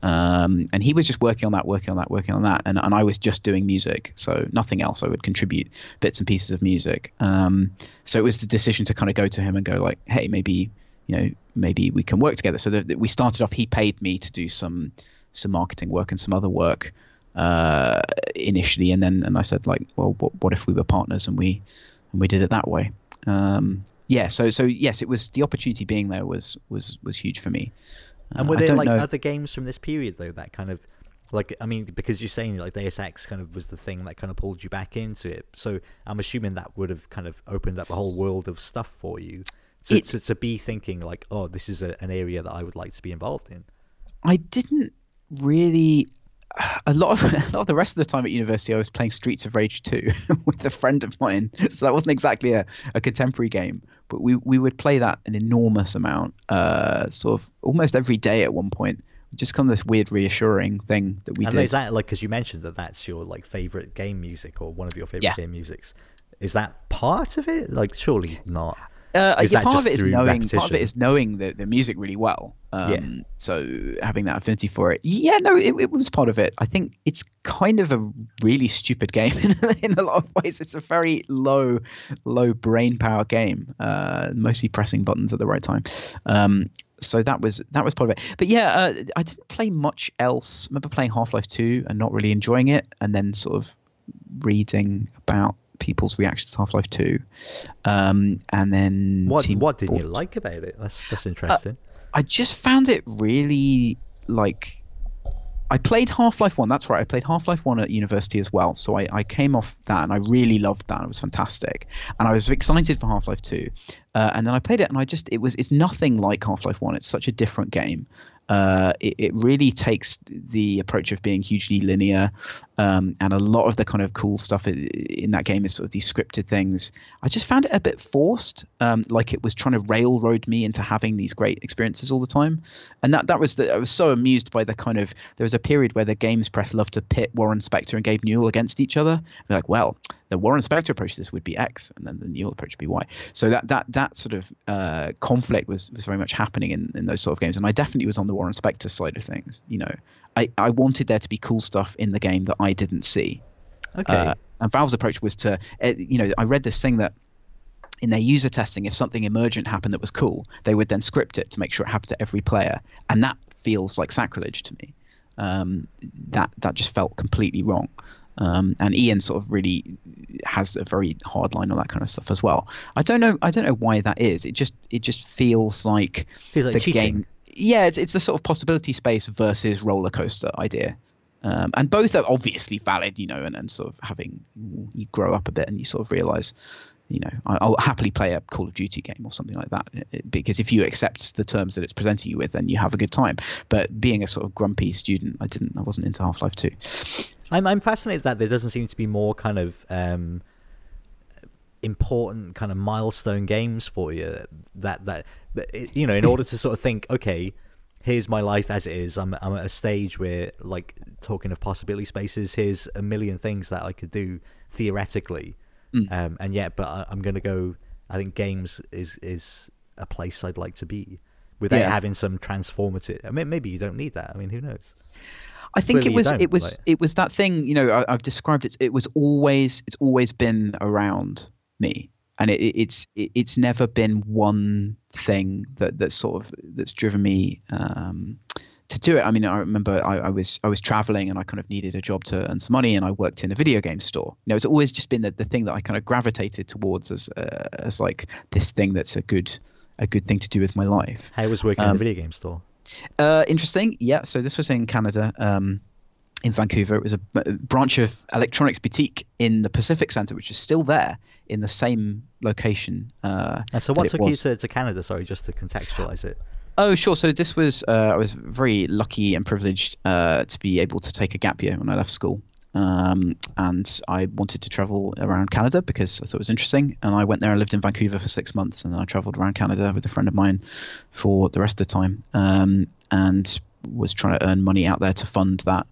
Um, and he was just working on that, working on that, working on that, and and I was just doing music, so nothing else. I would contribute bits and pieces of music. Um, so it was the decision to kind of go to him and go like, hey, maybe you know maybe we can work together. So that that we started off. He paid me to do some some marketing work and some other work uh, initially, and then and I said like, well, what, what if we were partners and we and we did it that way? Um, yeah, so so yes, it was the opportunity being there was was was huge for me. And Uh, were there like know- other games from this period though that kind of like I mean because you're saying like Deus Ex kind of was the thing that kind of pulled you back into it. So I'm assuming that would have kind of opened up a whole world of stuff for you to It- to, to be thinking like oh this is a, an area that I would like to be involved in. I didn't really. [sighs] A lot of [laughs] a lot of the rest of the time at university, I was playing Streets of Rage 2 [laughs] with a friend of mine. [laughs] So that wasn't exactly a, a contemporary game, but we, we would play that an enormous amount, uh, sort of almost every day at one point. Just kind of this weird, reassuring thing that we and did. is that like because you mentioned that that's your like favorite game music or one of your favorite Yeah. game musics? Is that part of it? Like surely not. Uh, Is yeah, part of it is knowing. Part of it is knowing the, the music really well. Um, Yeah. So having that affinity for it, yeah, no, it, it was part of it. I think it's kind of a really stupid game [laughs] in, in a lot of ways. It's a very low, low brain power game. Uh, mostly pressing buttons at the right time. Um, so that was that was part of it. But yeah, uh, I didn't play much else. I remember playing Half Life Two and not really enjoying it, and then sort of reading about people's reactions to Half Life Two, um, and then What Team what didn't you like about it? That's that's interesting. I just found it really like. I played Half Life 1, that's right. I played Half Life 1 at university as well. So I, I came off that and I really loved that. It was fantastic. And I was excited for Half Life 2. Uh, and then I played it and I just, it was, it's nothing like Half Life 1. It's such a different game. Uh, it, it really takes the approach of being hugely linear. Um, and a lot of the kind of cool stuff i- in that game is sort of these scripted things. I just found it a bit forced, um, like it was trying to railroad me into having these great experiences all the time. And that that was the, I was so amused by the kind of there was a period where the games press loved to pit Warren Spector and Gabe Newell against each other. They're like, well, the Warren Spector approach to this would be X, and then the Newell approach would be Y. So that that that sort of uh, conflict was was very much happening in, in those sort of games, and I definitely was on the Warren Spector side of things. You know, I I wanted there to be cool stuff in the game that I didn't see. okay. Uh, and Valve's approach was to, uh, you know, I read this thing that in their user testing, if something emergent happened that was cool, they would then script it to make sure it happened to every player, and that feels like sacrilege to me. Um, that that just felt completely wrong. Um, and Ian sort of really has a very hard line on that kind of stuff as well. I don't know. I don't know why that is. It just it just feels like Feels like the cheating. game. Yeah, it's it's the sort of possibility space versus roller coaster idea. Um, and both are obviously valid, you know, and, and sort of having you grow up a bit and you sort of realize, you know, I'll happily play a Call of Duty game or something like that eh, eh, because if you accept the terms that it's presenting you with, then you have a good time. But being a sort of grumpy student, I didn't, I wasn't into Half Life Two. I'm I'm fascinated that there doesn't seem to be more kind of um, important kind of milestone games for you that that eh, you know in order to sort of think okay here's my life as it is i'm i'm at a stage where like talking of possibility spaces here's a million things that i could do theoretically mm. um, and yet but I, am going to go i think games is is a place i'd like to be without yeah. having some transformative i mean maybe you don't need that i mean who knows I think it was it was like... it was that thing you know I, have described it. It was always it's always been around me and it, it's it, it's never been one thing that that sort of that's driven me um, to do it. I mean, I remember I, I, was I was traveling and I kind of needed a job to earn some money, and I worked in a video game store. You know, it's always just been the, the thing that I kind of gravitated towards as uh, as like this thing that's a good a good thing to do with my life. How was working um, in a um, video game store? Uh, interesting. Yeah. So this was in Canada. Um, in Vancouver. It was a branch of Electronics Boutique in the Pacific Centre, which is still there in the same location. Uh, so, what took you to, to Canada? Sorry, just to contextualize it. Oh, sure. So this was uh, I was very lucky and privileged uh, to be able to take a gap year when I left school. Um, and I wanted to travel around Canada because I thought it was interesting. And I went there and lived in Vancouver for six months, and then I travelled around Canada with a friend of mine for the rest of the time. Um, and was trying to earn money out there to fund that.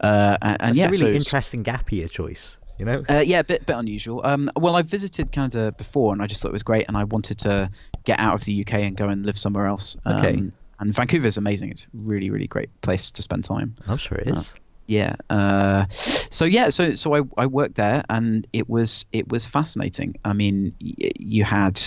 Uh, and, That's yeah, a really so interesting gap year choice. You know? Uh, yeah, a bit bit unusual. Um, well, I visited Canada before, and I just thought it was great, and I wanted to get out of the UK and go and live somewhere else. Um, okay. And Vancouver is amazing. It's a really, really great place to spend time. I'm sure it is. Uh, yeah. Uh, so yeah. So so I, I worked there, and it was it was fascinating. I mean, y- you had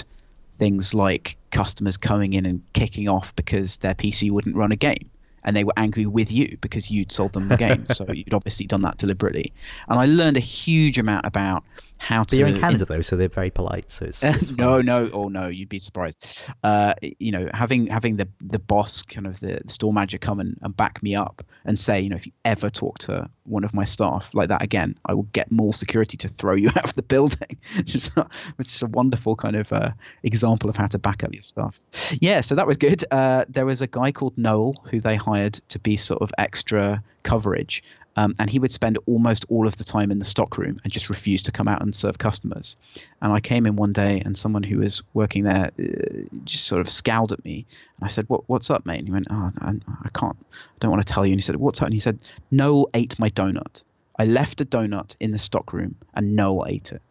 things like customers coming in and kicking off because their PC wouldn't run a game and they were angry with you because you'd sold them the game. so [laughs] you'd obviously done that deliberately. And I learned a huge amount about how but to. You're in Canada in, though, so they're very polite. So it's, [laughs] it's no, no, oh no, you'd be surprised. Uh, you know, having having the the boss, kind of the, the store manager, come and, and back me up and say, you know, if you ever talk to one of my staff like that again, I will get more security to throw you [laughs] out of the building. [laughs] just, which is a wonderful kind of uh, example of how to back up your staff. Yeah, so that was good. Uh, there was a guy called Noel who they hired to be sort of extra coverage, um, and he would spend almost all of the time in the stockroom and just refuse to come out and serve customers. And I came in one day, and someone who was working there uh, just sort of scowled at me. And I said, "What? What's up, mate?" And he went, "Oh, I, I can't. I don't want to tell you." And he said, "What's up?" And he said, "Noel ate my donut. I left a donut in the stockroom, and Noel ate it."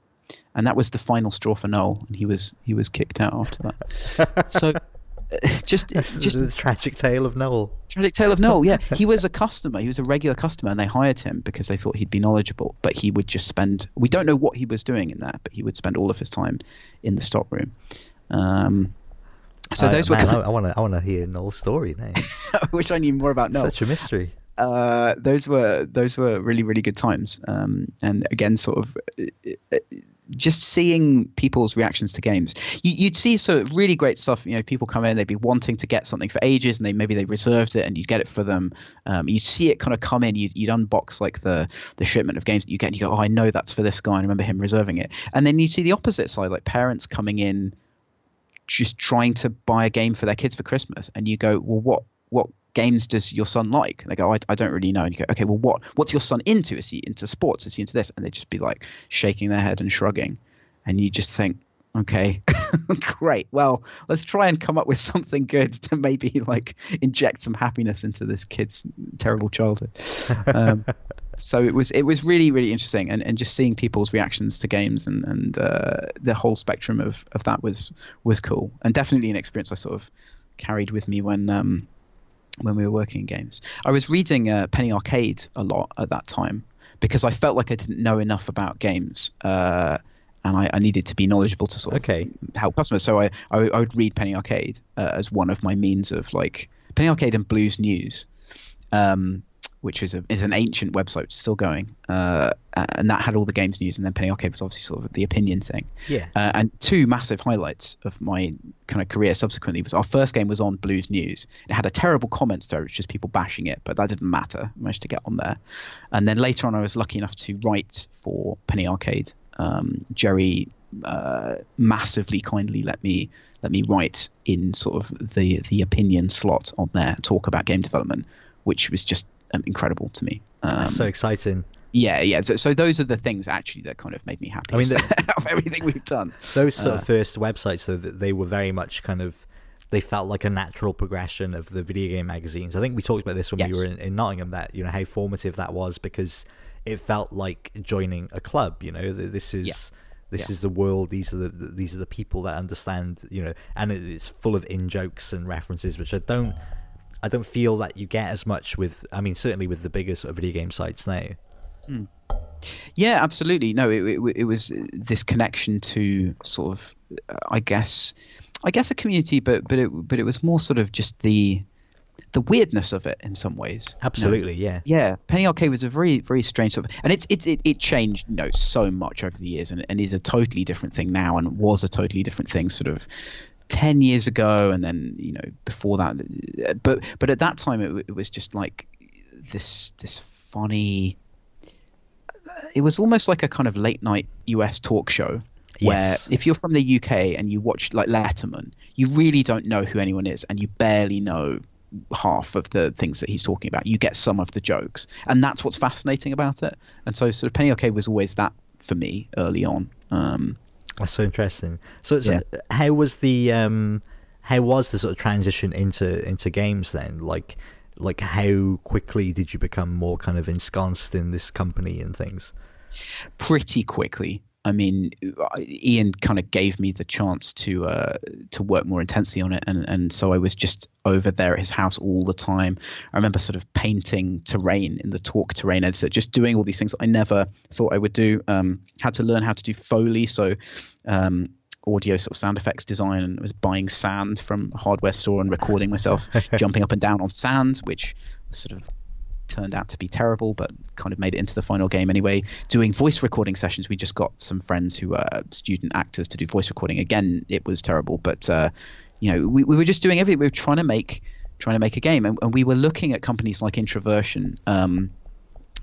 And that was the final straw for Noel, and he was he was kicked out after that. [laughs] so [laughs] just just the tragic tale of Noel. Tragic tale of Noel. Yeah, [laughs] he was a customer. He was a regular customer, and they hired him because they thought he'd be knowledgeable. But he would just spend. We don't know what he was doing in there, but he would spend all of his time in the stockroom. Um, so those man, were. I want to. I want to hear Noel's story [laughs] now. I wish I knew more about Noel. Such a mystery. Uh, those were those were really really good times. Um, and again, sort of just seeing people's reactions to games, you, would see so really great stuff. You know, people come in, they'd be wanting to get something for ages, and they maybe they reserved it, and you'd get it for them. Um, you'd see it kind of come in. You'd, you'd unbox like the the shipment of games that you get, and you go, "Oh, I know that's for this guy. I remember him reserving it." And then you see the opposite side, like parents coming in, just trying to buy a game for their kids for Christmas, and you go, "Well, what what games does your son like? And they go, I, I don't really know. And you go, okay, well, what what's your son into? Is he into sports? Is he into this? And they just be like shaking their head and shrugging, and you just think, okay, [laughs] great. Well, let's try and come up with [laughs] something good to maybe like inject some happiness into this kid's terrible childhood. Um, [laughs] so it was it was really really interesting, and, and just seeing people's reactions to games and and uh, the whole spectrum of of that was was cool, and definitely an experience I sort of carried with me when um, when we were working in games. I was reading uh, Penny Arcade a lot at that time because I felt like I didn't know enough about games. Uh, and I, I, needed to be knowledgeable to sort of okay. help customers. So I, I, I would read Penny Arcade uh, as one of my means of like Penny Arcade and Blues News. Um, which is a is an ancient website still going, uh, and that had all the games news, and then Penny Arcade was obviously sort of the opinion thing. Yeah. Uh, and two massive highlights of my kind of career subsequently was our first game was on Blues News. It had a terrible comments there, which just people bashing it, but that didn't matter. I managed to get on there, and then later on, I was lucky enough to write for Penny Arcade. Um, Jerry uh, massively kindly let me let me write in sort of the the opinion slot on there, talk about game development, which was just um, incredible to me. Um, so exciting. Yeah, yeah. So, so, those are the things actually that kind of made me happy. I mean, the, [laughs] of everything we've done. Those sort uh, of first websites, though, they were very much kind of they felt like a natural progression of the video game magazines. I think we talked about this when yes. we were in, in Nottingham that you know how formative that was because it felt like joining a club. You know, this is. Yeah. This yeah. is the world. These are the these are the people that understand, you know, and it's full of in jokes and references, which I don't, I don't feel that you get as much with. I mean, certainly with the bigger sort of video game sites now. Mm. Yeah, absolutely. No, it, it, it, was this connection to sort of, I guess, I guess a community, but but it but it was more sort of just the the weirdness of it in some ways. Absolutely, you know? yeah. Yeah, Penny Arcade was a very very strange sort of, and it's it's it, it changed you know so much over the years, and and is a totally different thing now, and was a totally different thing sort of 10 years ago and then you know before that but but at that time it, it was just like this this funny it was almost like a kind of late night US talk show where yes. if you're from the UK and you watch like Letterman, you really don't know who anyone is and you barely know half of the things that he's talking about. You get some of the jokes, and that's what's fascinating about it. And so, sort of Penny Arcade was always that for me early on. Um, that's so interesting. So, so yeah. how was the um, how was the sort of transition into into games then? Like, like how quickly did you become more kind of ensconced in this company and things? Pretty quickly. I mean, Ian kind of gave me the chance to uh, to work more intensely on it, and, and so I was just over there at his house all the time. I remember sort of painting terrain in the Torque terrain editor, just doing all these things that I never thought I would do. Um, had to learn how to do Foley, so um, audio sort of sound effects design, and was buying sand from a hardware store and recording myself [laughs] jumping up and down on sand, which sort of turned out to be terrible, but kind of made it into the final game anyway. Doing voice recording sessions, we just got some friends who are student actors to do voice recording. Again, it was terrible, but uh, you know, we, we were just doing everything. We were trying to make trying to make a game, and, and we were looking at companies like Introversion because um,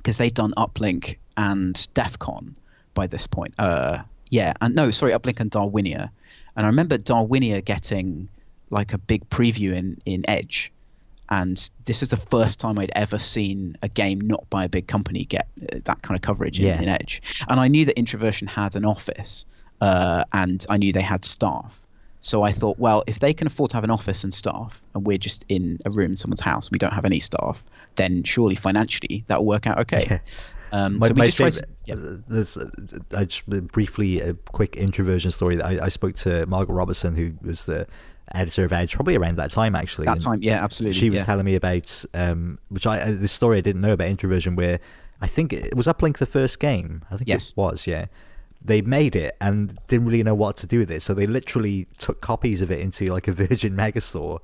they'd done Uplink and DEF CON by this point. Uh, yeah, and no, sorry, Uplink and Darwinia. And I remember Darwinia getting like a big preview in in Edge and this is the first time I'd ever seen a game not by a big company get uh, that kind of coverage in, yeah. in Edge. And I knew that Introversion had an office, uh, and I knew they had staff. So I thought, well, if they can afford to have an office and staff, and we're just in a room in someone's house, and we don't have any staff, then surely financially that will work out okay. Yeah. [laughs] Um, my, so my favorite, yeah. there's, uh, I just briefly a quick introversion story that I, I spoke to Margaret Robertson, who was the editor of Edge, probably around that time actually. That time, yeah, absolutely. She was yeah. telling me about, um, which I uh, this story I didn't know about Introversion, where I think it was Uplink the first game. I think yes. it was, yeah. They made it and didn't really know what to do with it, so they literally took copies of it into like a [laughs] Virgin Megastore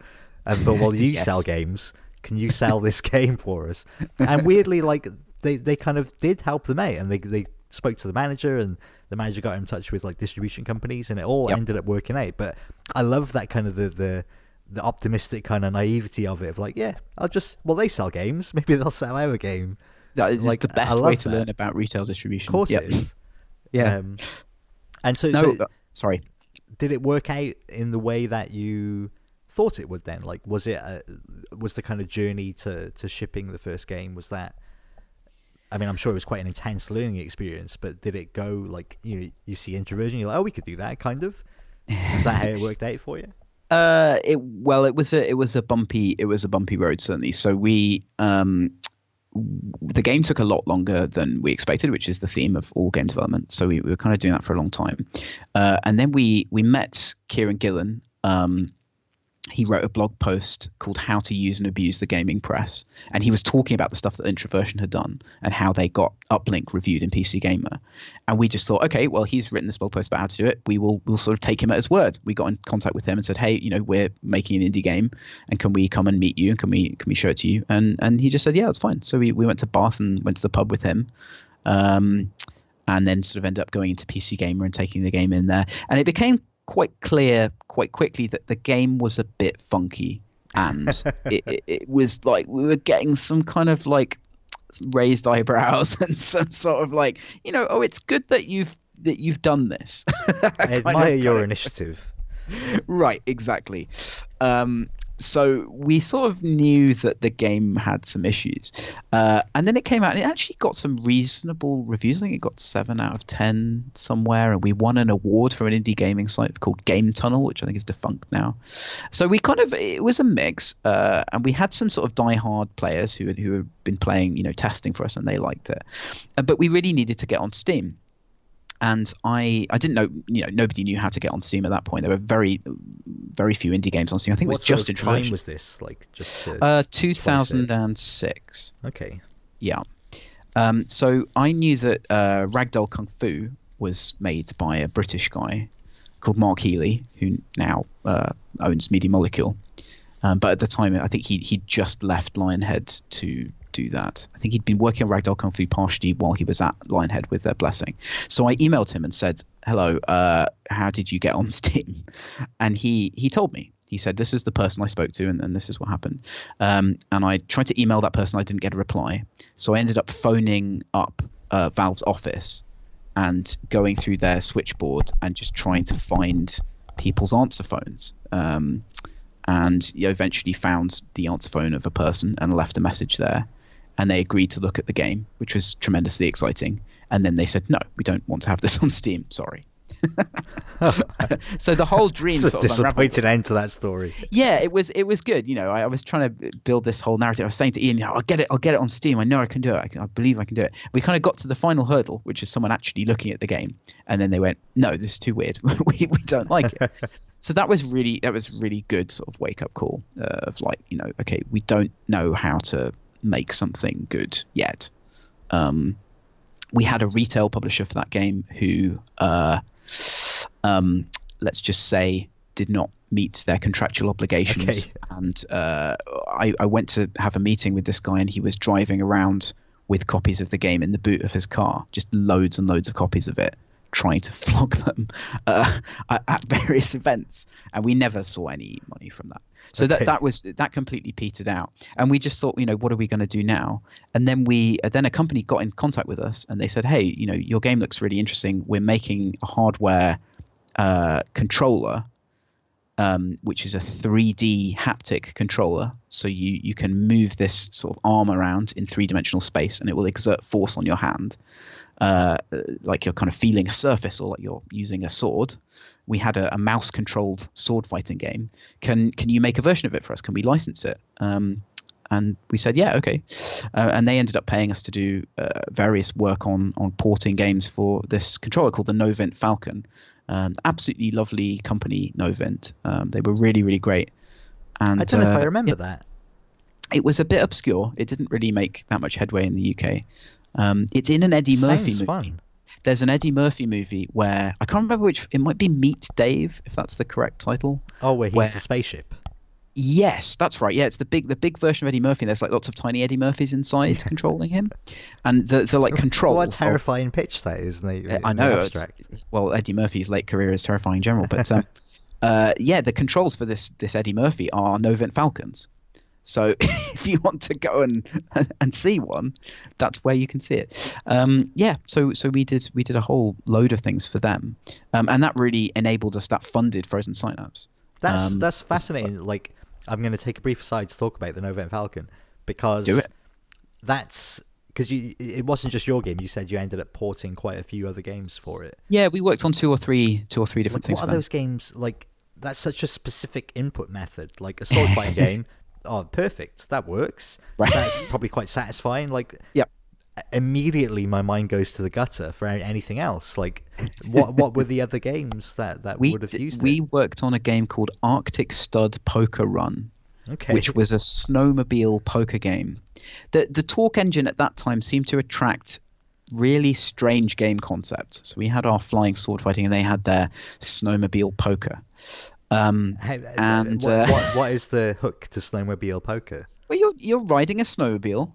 and thought, "Well, you [laughs] yes. sell games, can you sell this [laughs] game for us?" And weirdly, like they they kind of did help them out, and they they spoke to the manager and the manager got in touch with like distribution companies and it all yep. ended up working out. But i love that kind of the the the optimistic kind of naivety of it of like yeah i'll just well they sell games. [laughs] Maybe they'll sell our game. That is like, the best way to that. learn about retail distribution. Of course yep. it is. [laughs] Yeah. Um, and so, no, so uh, sorry. did it work out in the way that you thought it would then? Like was it a, was the kind of journey to to shipping the first game was that I mean, I'm sure it was quite an intense learning experience, but did it go like you you see introversion, you're like, oh, we could do that, kind of. Is that how it worked out for you? [laughs] Uh, it well, it was a it was a bumpy it was a bumpy road certainly. So we um, the game took a lot longer than we expected, which is the theme of all game development. So we, we were kind of doing that for a long time, uh, and then we we met Kieran Gillen. Um, he wrote a blog post called How to Use and Abuse the Gaming Press. And he was talking about the stuff that Introversion had done and how they got Uplink reviewed in PC Gamer. And we just thought, okay, well, he's written this blog post about how to do it. We will we'll sort of take him at his word. We got in contact with him and said, hey, you know, we're making an indie game and can we come and meet you and can we can we show it to you? And and he just said, yeah, that's fine. So we, we went to Bath and went to the pub with him. Um, and then sort of ended up going into PC Gamer and taking the game in there. And it became quite clear quite quickly that the game was a bit funky and [laughs] it, it, it, was like we were getting some kind of like raised eyebrows [laughs] and some sort of like you know oh it's good that you've that you've done this. [laughs] I admire your initiative. right, exactly. Um, so we sort of knew that the game had some issues, uh, and then it came out and it actually got some reasonable reviews. I think it got seven out of ten somewhere, and we won an award from an indie gaming site called Game Tunnel, which I think is defunct now. So we kind of it was a mix, uh, and we had some sort of die-hard players who had, who had been playing, you know, testing for us, and they liked it, uh, but we really needed to get on Steam and I I didn't know you know nobody knew how to get on Steam at that point. There were very very few indie games on Steam. I think what it was just of time was this? Like just uh, 2006. Okay. Yeah. Um, so I knew that uh, Ragdoll Kung Fu was made by a British guy called Mark Healey, who now uh, owns Media Molecule. Um, but at the time, I think he he just left Lionhead to do that. I think he'd been working on Ragdoll Kung Fu partially while he was at Lionhead with their blessing. So I emailed him and said, "Hello, uh, how did you get on Steam?" [laughs] And he he told me. He said, "This is the person I spoke to, and, and this is what happened." Um, and I tried to email that person. I didn't get a reply. So I ended up phoning up uh, Valve's office and going through their switchboard and just trying to find people's answer phones. Um, and eventually found the answer phone of a person and left a message there and they agreed to look at the game, which was tremendously exciting. And then they said, "No, we don't want to have this [laughs] on Steam. Sorry." [laughs] so the whole dream [laughs] it's sort a disappointed end to that story. Yeah, it was. It was good. You know, I, I, was trying to build this whole narrative. I was saying to Ian, you know, I'll get it. I'll get it on Steam. I know I can do it. I, can, I believe I can do it. We kind of got to the final hurdle, which is someone actually looking at the game, and then they went, "No, this is too weird. we we don't like it." so that was really that was really good sort of wake up call uh, of like, you know, okay, we don't know how to make something good yet. Um, we had a retail publisher for that game who, uh, um, let's just say, did not meet their contractual obligations. Okay. And uh, I, I went to have a meeting with this guy, and he was driving around with copies of the game in the boot of his car, just loads and loads of copies of it, trying to [laughs] flog them uh, at various events. And we never saw any money from that. So Okay. that that was that completely petered out, and we just thought, you know, what are we going to do now? And then we then a company got in contact with us, and they said, hey, you know, your game looks really interesting. We're making a hardware uh, controller, um, which is a 3D haptic controller. So you you can move this sort of arm around in three dimensional space, and it will exert force on your hand, uh, like you're kind of feeling a surface or like you're using a sword. We had a, a mouse controlled sword fighting game. Can can you make a version of it for us? Can we license it? Um, and we said, yeah, okay. Uh, and they ended up paying us to do uh, various work on on porting games for this controller called the Novint Falcon. Um, absolutely lovely company, Novint. Um, they were really really great. And I don't know if uh, I remember yeah, that. it was a bit obscure. It didn't really make that much headway in the UK. Um, it's in an Eddie Murphy Sounds movie. fun. There's an Eddie Murphy movie where I can't remember which. It might be Meet Dave, if that's the correct title. Oh, where he's Where- the spaceship. Yes, that's right. Yeah, it's the big the big version of Eddie Murphy. There's like lots of tiny Eddie Murphys inside controlling him, and the the like controls. [laughs] What a of- terrifying pitch that is. in the- Uh, I know. well, Eddie Murphy's late career is terrifying in general, but um, [laughs] uh, yeah, the controls for this this Eddie Murphy are Novint Falcons. So [laughs] if you want to go and and see one, that's where you can see it. Um, yeah, so so we did we did a whole load of things for them, um, and that really enabled us. That funded Frozen Synapse. That's Um, that's fascinating. Like, I'm going to take a brief aside to talk about the Novint Falcon because Do it. that's because you it wasn't just your game. You said you ended up porting quite a few other games for it. Yeah, we worked on two or three two or three different Like, things. what are them. those games like? That's such a specific input method. Like a sword fighting [laughs] game. Oh, perfect. That works. Right. That's probably quite satisfying. Like, Yep. immediately my mind goes to the gutter for anything else. Like, what what were the [laughs] other games that that we would have used we worked on a game called Arctic Stud Poker Run, Okay. which was a snowmobile poker game. The the Torque engine at that time seemed to attract really strange game concepts. So we had our flying sword fighting, and they had their snowmobile poker. Um, How- and, what, uh, what, what is [laughs] the hook to snowmobile poker? well, you're you're riding a snowmobile,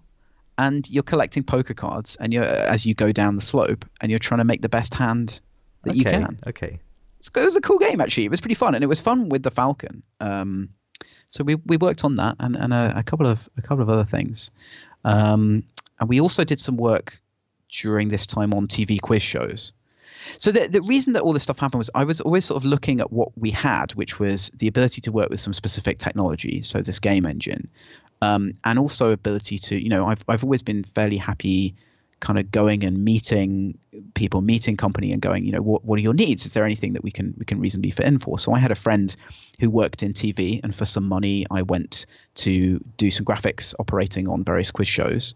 and you're collecting poker cards, and you're as you go down the slope, and you're trying to make the best hand that okay. you can. Okay. It's- it was a cool game actually. It was pretty fun, and it was fun with the Falcon. Um, so we we worked on that and, and a, a couple of a couple of other things, um, and we also did some work during this time on TV quiz shows. So the the reason that all this stuff happened was I was always sort of looking at what we had, which was the ability to work with some specific technology, so this game engine, um, and also ability to you know I've I've always been fairly happy kind of going and meeting people, meeting company, and going, you know, what what are your needs? Is there anything that we can we can reasonably fit in for? So I had a friend who worked in TV, and for some money, I went to do some graphics operating on various quiz shows.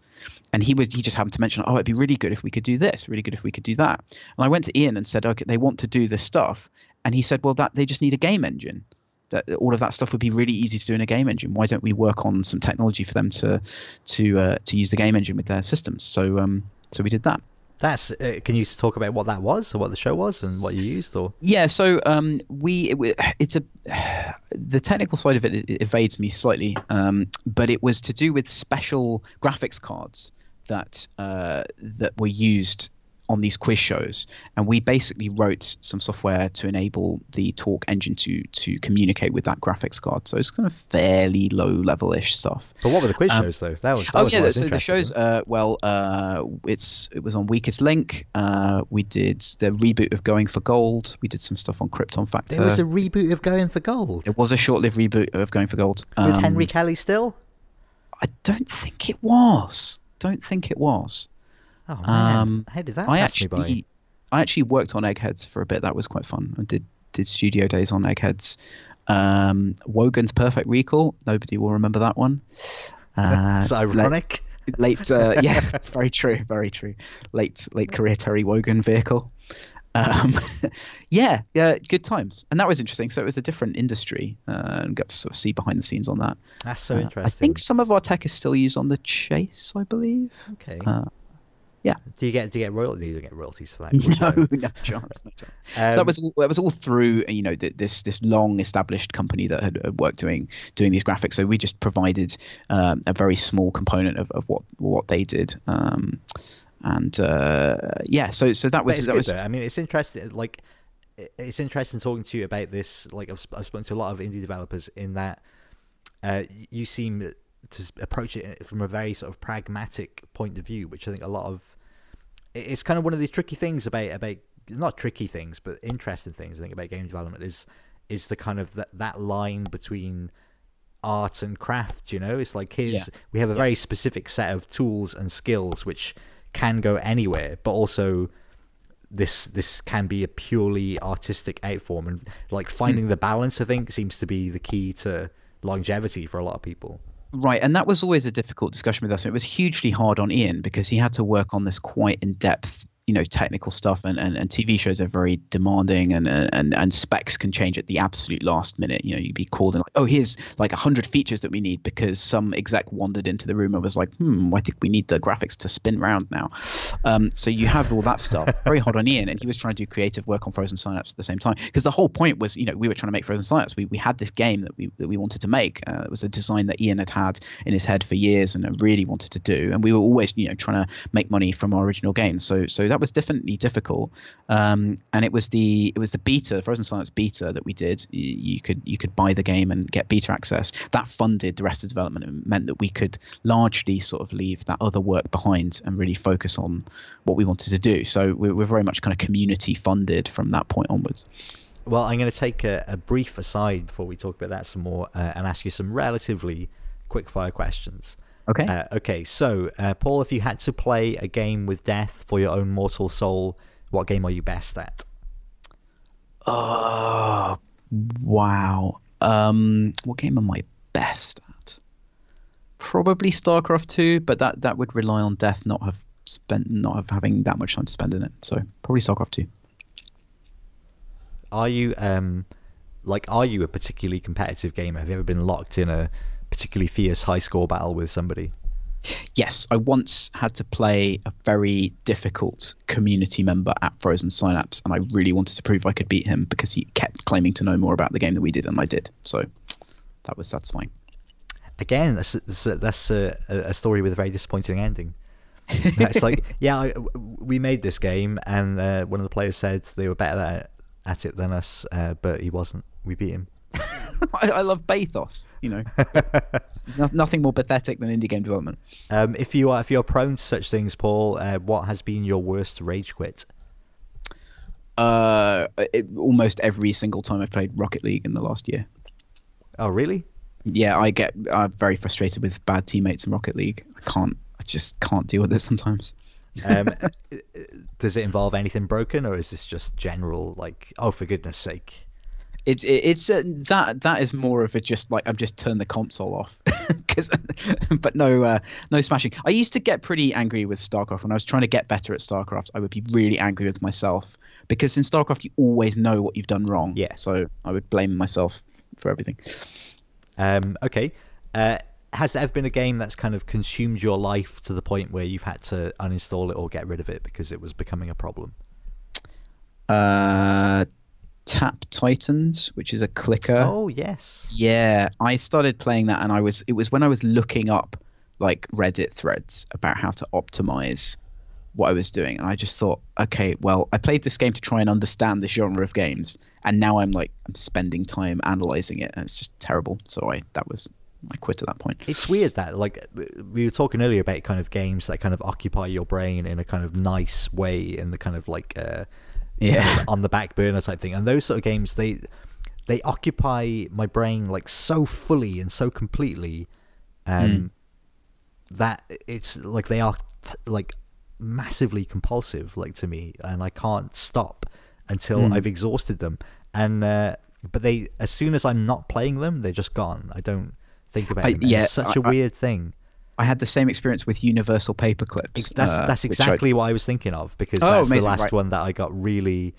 And he was he just happened to mention, oh, it'd be really good if we could do this, really good if we could do that. And I went to Ian and said, okay, they want to do this stuff, and he said, well, that they just need a game engine that all of that stuff would be really easy to do in a game engine. Why don't we work on some technology for them to to uh, to use the game engine with their systems? So um, so we did that. That's. Uh, can you talk about what that was, or what the show was, and what you used, or? Yeah. So um, we it, it's a the technical side of it, it evades me slightly, um, but it was to do with special graphics cards that uh, that were used on these quiz shows, and we basically wrote some software to enable the Torque engine to to communicate with that graphics card. So it's kind of fairly low level ish stuff. But what were the quiz um, shows though? That was that oh was yeah, so the shows. Uh, well, uh, it's it was on Weakest Link. Uh, we did the reboot of Going for Gold. We did some stuff on Krypton Factor. There was a reboot of Going for Gold. It was a short lived reboot of Going for Gold with um, Henry Kelly still. I don't think it was. Don't think it was. Oh man, um, how did that I actually, I actually worked on Eggheads for a bit. That was quite fun. I did did studio days on Eggheads. Um, Wogan's Perfect Recall. Nobody will remember that one. [laughs] Uh, it's ironic. Late, late uh, [laughs] yeah, it's very true, very true. Late, late career Terry Wogan vehicle. Um, [laughs] yeah, yeah, good times, and that was interesting. So it was a different industry, uh, and got to sort of see behind the scenes on that. That's so interesting. I think some of our tech is still used on the Chase, I believe. Okay. Uh, yeah. Do you get do you get royalties? Do You get royalties for that? [laughs] No, no chance, no chance. Um, so that was all, that was all through you know this this long established company that had worked doing doing these graphics. So we just provided um, a very small component of, of what what they did. Um, and uh, yeah, so so that was that was. Though. I mean, it's interesting. Like, it's interesting talking to you about this. Like, I've, I've spoken to a lot of indie developers in that uh, you seem to approach it from a very sort of pragmatic point of view, which I think a lot of it's kind of one of the tricky things about about not tricky things, but interesting things I think about game development is is the kind of that that line between art and craft. You know, it's like here's yeah. we have a yeah. very specific set of tools and skills which can go anywhere, but also this this can be a purely artistic art form and like finding mm. the balance i think seems to be the key to longevity for a lot of people Right, and that was always a difficult discussion with us. It was hugely hard on Ian because he had to work on this quite in depth you know technical stuff and, and, and TV shows are very demanding and, and and specs can change at the absolute last minute. You know, you'd be called and like, oh, here's like a hundred features that we need because some exec wandered into the room and was like, hmm, I think we need the graphics to spin round now. Um, so you have all that stuff [laughs] very hard on Ian, and he was trying to do creative work on Frozen Synapse at the same time because the whole point was, you know, we were trying to make Frozen Synapse. We we had this game that we that we wanted to make. Uh, it was a design that Ian had had in his head for years and really wanted to do, and we were always, you know, trying to make money from our original games. So so that was definitely difficult. Um, and it was the it was the beta, Frozen Synapse beta that we did. You, you, could you could buy the game and get beta access. That funded the rest of development and meant that we could largely sort of leave that other work behind and really focus on what we wanted to do. So we're, we're very much kind of community funded from that point onwards. Well, I'm going to take a, a brief aside before we talk about that some more uh, and ask you some relatively quick fire questions. Okay. Uh, okay. So, uh, Paul, if you had to play a game with death for your own mortal soul, what game are you best at? Oh, wow. Um, what game am I best at? Probably StarCraft 2, but that, that would rely on death not have spent not have having that much time to spend in it. So probably StarCraft 2. Are you um like are you a particularly competitive gamer? Have you ever been locked in a particularly fierce high score battle with somebody? Yes, I once had to play a very difficult community member at Frozen Synapse, and I really wanted to prove I could beat him because he kept claiming to know more about the game than we did, and I did. So that was satisfying. Again, that's that's, a, that's a, a story with a very disappointing ending. [laughs] it's like, yeah, I, we made this game, and uh, one of the players said they were better at it than us, uh, but he wasn't. We beat him. [laughs] I, I, love bathos. You know, [laughs] no, nothing more pathetic than indie game development. Um, if you are if you're prone to such things, Paul, uh, what has been your worst rage quit? Uh, it, almost every single time I've played Rocket League in the last year. Oh, really? Yeah, I get I'm very frustrated with bad teammates in Rocket League. I can't, I just can't deal with it sometimes. Um, [laughs] does it involve anything broken, or is this just general like, oh, for goodness sake? It's it's uh, that that is more of a just like I've just turned the console off [laughs] because, [laughs] but no uh, no smashing. I used to get pretty angry with StarCraft when I was trying to get better at StarCraft. I would be really angry with myself because in StarCraft you always know what you've done wrong. Yeah. So I would blame myself for everything. Um, okay. Uh, has there ever been a game that's kind of consumed your life to the point where you've had to uninstall it or get rid of it because it was becoming a problem? Uh, Tap Titans, which is a clicker. Oh yes. Yeah, I started playing that, and I was it was when I was looking up like Reddit threads about how to optimize what I was doing, and I just thought, okay, well, I played this game to try and understand this genre of games, and now I'm like I'm spending time analyzing it, and it's just terrible. So I that was I quit at that point. It's weird that like we were talking earlier about kind of games that kind of occupy your brain in a kind of nice way, in the kind of like. Uh, yeah. on the back burner type thing. And those sort of games they they occupy my brain like so fully and so completely. Um mm. that it's like they are t- like massively compulsive like to me. And i can't stop until mm. i've exhausted them. And uh but they as soon as i'm not playing them they're just gone. I don't think about it yeah it's such a weird thing I had the same experience with Universal Paperclips. That's uh, that's exactly I... what I was thinking of because oh, that's amazing. the last right. one that I got really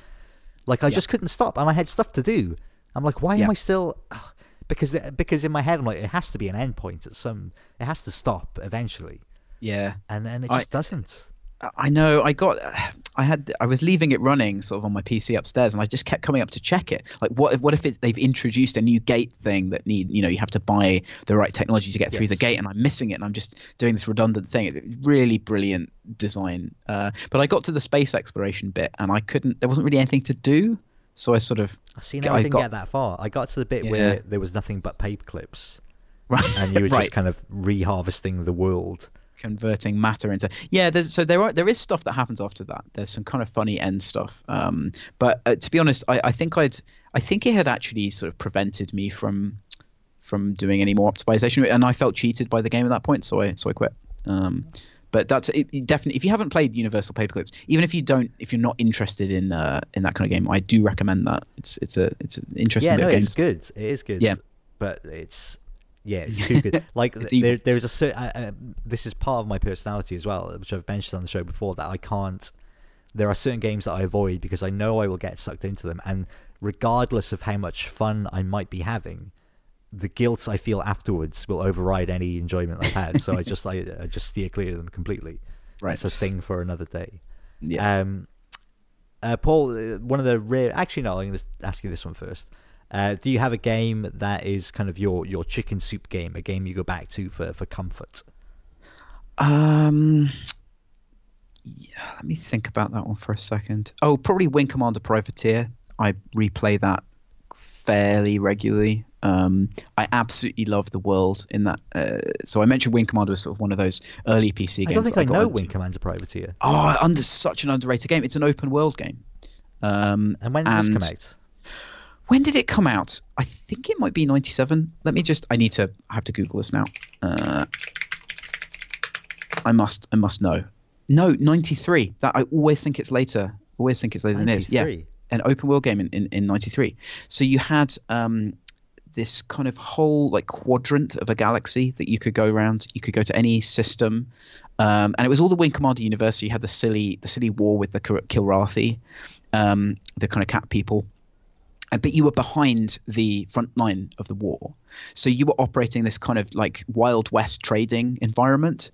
like I yeah. just couldn't stop and I had stuff to do. I'm like, why yeah. am I still? [sighs] Because because in my head I'm like, it has to be an endpoint at some. It has to stop eventually. Yeah, and then it just I, doesn't. I know. I got. I had. I was leaving it running sort of on my PC upstairs, and I just kept coming up to check it. Like, what? If, what if it's, they've introduced a new gate thing that need? You know, you have to buy the right technology to get yes. through the gate, and I'm missing it, and I'm just doing this redundant thing. Really brilliant design. Uh, but I got to the space exploration bit, and I couldn't. There wasn't really anything to do, so I sort of. I see. Now I, I didn't got, get that far. I got to the bit yeah. where there was nothing but paper clips, right? And you were [laughs] right. just kind of reharvesting the world converting matter into yeah there's so there are there is stuff that happens after that. There's some kind of funny end stuff. Um, but uh, to be honest I, I think i'd i think it had actually sort of prevented me from from doing any more optimization and i felt cheated by the game at that point so i so i quit. Um, but that's it, it definitely if you haven't played universal paperclips even if you don't if you're not interested in uh, in that kind of game i do recommend that. It's it's a it's an interesting yeah, no, it's good. It is good. Yeah. But it's yeah, it's [laughs] too good. Like there, there's a certain. Uh, uh, this is part of my personality as well, which I've mentioned on the show before. That I can't. There are certain games that I avoid because I know I will get sucked into them, and regardless of how much fun I might be having, the guilt I feel afterwards will override any enjoyment I've had. so I just I, I, just steer clear of them completely. Right, it's a thing for another day. Yes. Um, uh, Paul, uh, one of the rare. Actually, no. I'm going to ask you this one first. Uh, do you have a game that is kind of your your chicken soup game, a game you go back to for for comfort? Um, yeah, let me think about that one for a second. Oh, probably Wing Commander Privateer. I replay that fairly regularly. Um, I absolutely love the world in that. Uh, so I mentioned Wing Commander was sort of one of those early PC games. I don't think I, I know Wing Commander Privateer. Oh, under such an underrated game. It's an open world game. Um, and when did and, this come out? When did it come out? I think it might be 97. Let me just I need to I have to google this now. Uh, I must I must know. No, 93. That I always think it's later. Always think it's later 93. than it is. Yeah. An open world game in, in, in 93. So you had um, this kind of whole like quadrant of a galaxy that you could go around. You could go to any system, um, and it was all the Wing Commander universe. So you had the silly the silly war with the Kilrathi, um, the kind of cat people, but you were behind the front line of the war. So you were operating this kind of like Wild West trading environment.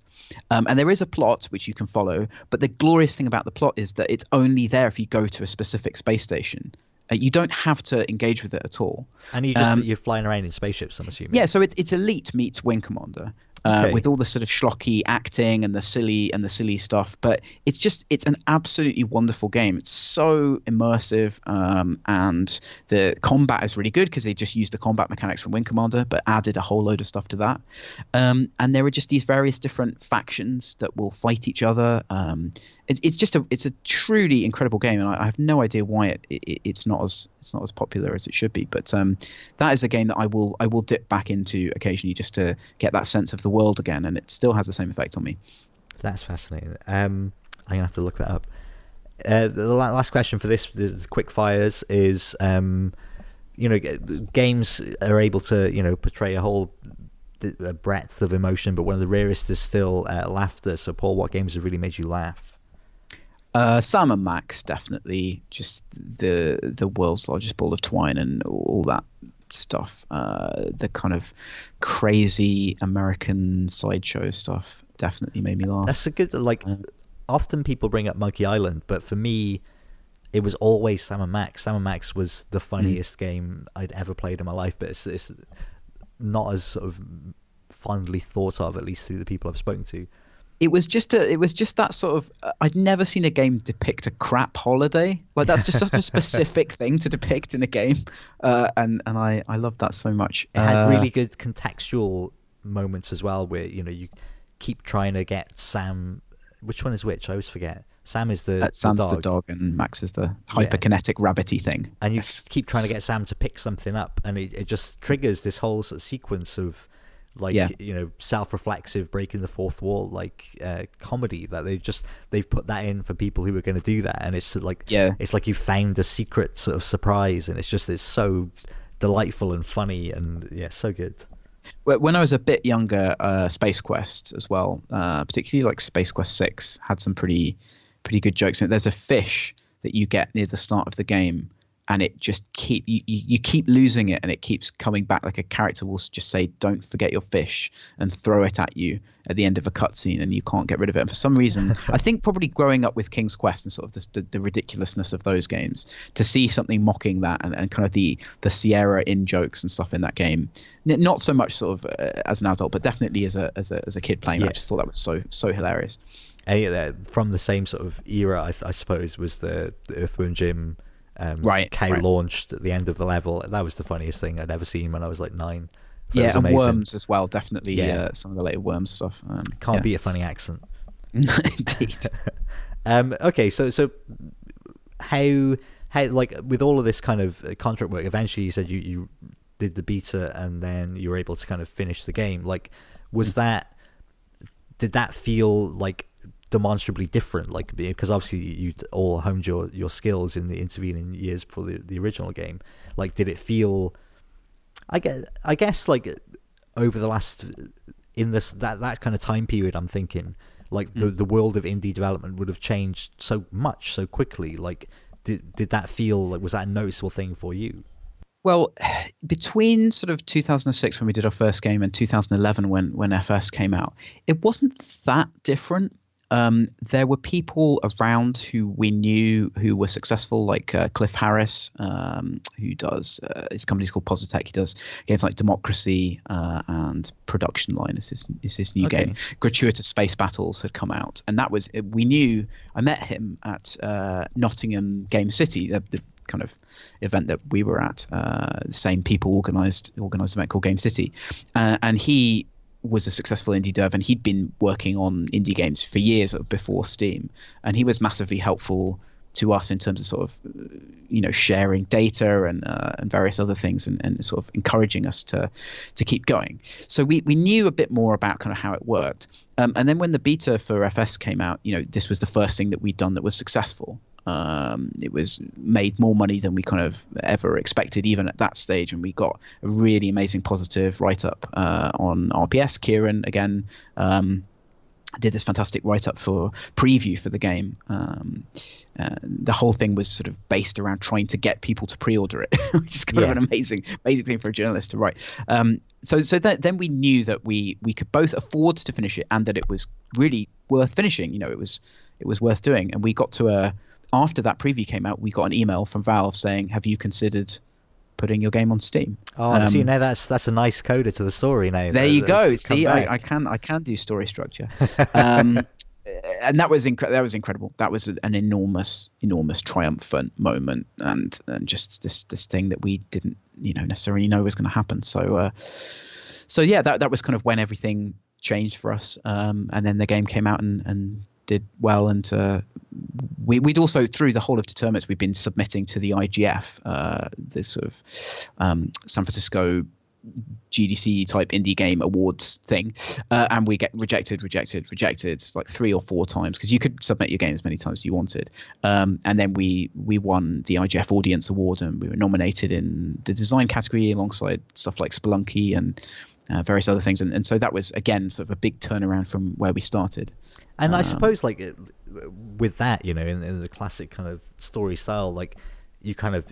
Um, and there is a plot which you can follow, but the glorious thing about the plot is that it's only there if you go to a specific space station. Uh, you don't have to engage with it at all. And you just um, you're flying around in spaceships, I'm assuming. Yeah, so it's it's Elite meets Wing Commander. Uh, Okay. with all the sort of schlocky acting and the silly and the silly stuff. But it's just it's an absolutely wonderful game. It's so immersive, um, and the combat is really good because they just used the combat mechanics from Wing Commander, but added a whole load of stuff to that. Um, and there are just these various different factions that will fight each other. Um, it, it's just a it's a truly incredible game, and I, I have no idea why it, it it's not as it's not as popular as it should be. But um, that is a game that I will I will dip back into occasionally just to get that sense of the world again, and it still has the same effect on me. That's fascinating. Um, I'm gonna have to look that up. Uh, the last question for this, the quick fires, is um, you know, games are able to you know portray a whole a breadth of emotion, but one of the rarest is still uh, laughter. So, Paul, what games have really made you laugh? Uh, Sam and Max definitely just the the world's largest ball of twine and all that stuff. Uh, the kind of crazy American sideshow stuff definitely made me laugh. That's a good like. Often people bring up Monkey Island, but for me, it was always Sam and Max. Sam and Max was the funniest game I'd ever played in my life, but it's, it's not as sort of fondly thought of, at least through the people I've spoken to. It was just a it was just that sort of uh, I'd never seen a game depict a crap holiday like that's just such a specific [laughs] thing to depict in a game uh, and and I I loved that so much It had Uh, really good contextual moments as well, where you know you keep trying to get Sam. Which one is which? I always forget. Sam is the, uh, Sam's the the dog, dog and Max is the hyperkinetic rabbity thing and you Yes. keep trying to get Sam to pick something up, and it, it just triggers this whole sort of sequence of like Yeah. you know self-reflexive breaking the fourth wall like uh, comedy that they've just they've put that in for people who are going to do that and it's like Yeah. it's like you found a secret sort of surprise and it's just it's so delightful and funny and yeah so good when I was a bit younger, uh, Space Quest as well, uh, particularly like Space Quest Six, had some pretty pretty good jokes. And. There's a fish that you get near the start of the game, and it just keep you, you, keep losing it, and it keeps coming back. Like a character will just say, "Don't forget your fish," and throw it at you at the end of a cutscene, and you can't get rid of it. And for some reason, [laughs] I think probably growing up with King's Quest and sort of this, the, the ridiculousness of those games, to see something mocking that and, and kind of the the Sierra in jokes and stuff in that game, not so much sort of uh, as an adult, but definitely as a as a, as a kid playing. Yeah. I just thought that was so so hilarious. a, uh, from the same sort of era, I, I suppose, was the, the Earthworm Jim um, Right, cow right. launched at the end of the level. That was the funniest thing I'd ever seen when I was like nine. That yeah, and amazing. worms as well. Definitely, Yeah. uh, some of the later worms stuff. Um, Can't yeah. beat a funny accent. [laughs] indeed. [laughs] Um, okay, so so how how like with all of this kind of uh, contract work, eventually you said you you did the beta and then you were able to kind of finish the game. Like, was that did that feel like demonstrably different? Like because obviously you all honed your your skills in the intervening years before the the original game. Like, did it feel? I guess I guess like over the last in this that that kind of time period, I'm thinking like the mm. the world of indie development would have changed so much so quickly. Like, did did that feel like was that a noticeable thing for you? Well, [sighs] between sort of 2006 when we did our first game and 2011 when when FS came out, it wasn't that different. Um, there were people around who we knew who were successful, like uh, Cliff Harris, um, who does uh, his company's called Positech. He does games like Democracy uh, and Production Line is his is his new Okay. game. Gratuitous Space Battles had come out, and that was we knew. I met him at uh, Nottingham Game City, the, the kind of event that we were at. Uh, the same people organised organised event called Game City, uh, and he was a successful indie dev, and he'd been working on indie games for years before Steam, and he was massively helpful to us in terms of sort of uh, you know sharing data and uh, and various other things and, and sort of encouraging us to to keep going. So we we knew a bit more about kind of how it worked. Um, and then when the beta for fs came out you know this was the first thing that we'd done that was successful um, it was made more money than we kind of ever expected, even at that stage. And we got a really amazing positive write up uh, on RPS. Kieron again um, did this fantastic write up for preview for the game. Um, uh, the whole thing was sort of based around trying to get people to pre-order it, [laughs] which is kind Yeah. of an amazing, amazing thing for a journalist to write. Um, so, so that, then we knew that we we could both afford to finish it and that it was really worth finishing. You know, it was it was worth doing. And we got to a after that preview came out, we got an email from Valve saying, "Have you considered putting your game on Steam. Oh, um, see, now that's that's a nice coda to the story. Now there you go. See, I, I, can I can do story structure. [laughs] Um, and that was inc- that was incredible. That was an enormous, enormous triumphant moment, and and just this this thing that we didn't you know necessarily know was going to happen. So uh, so yeah, that that was kind of when everything changed for us. Um, and then the game came out and and did well, and we, would also through the whole of Determinance we've been submitting to the IGF, uh, this sort of um, San Francisco GDC type indie game awards thing, uh, and we get rejected, rejected, rejected like three or four times because you could submit your game as many times as you wanted. Um, and then we we won the IGF Audience Award and we were nominated in the design category alongside stuff like Spelunky and uh, various other things. And, and so that was again sort of a big turnaround from where we started. And um, I suppose like with that, you know, in, in the classic kind of story style, like you kind of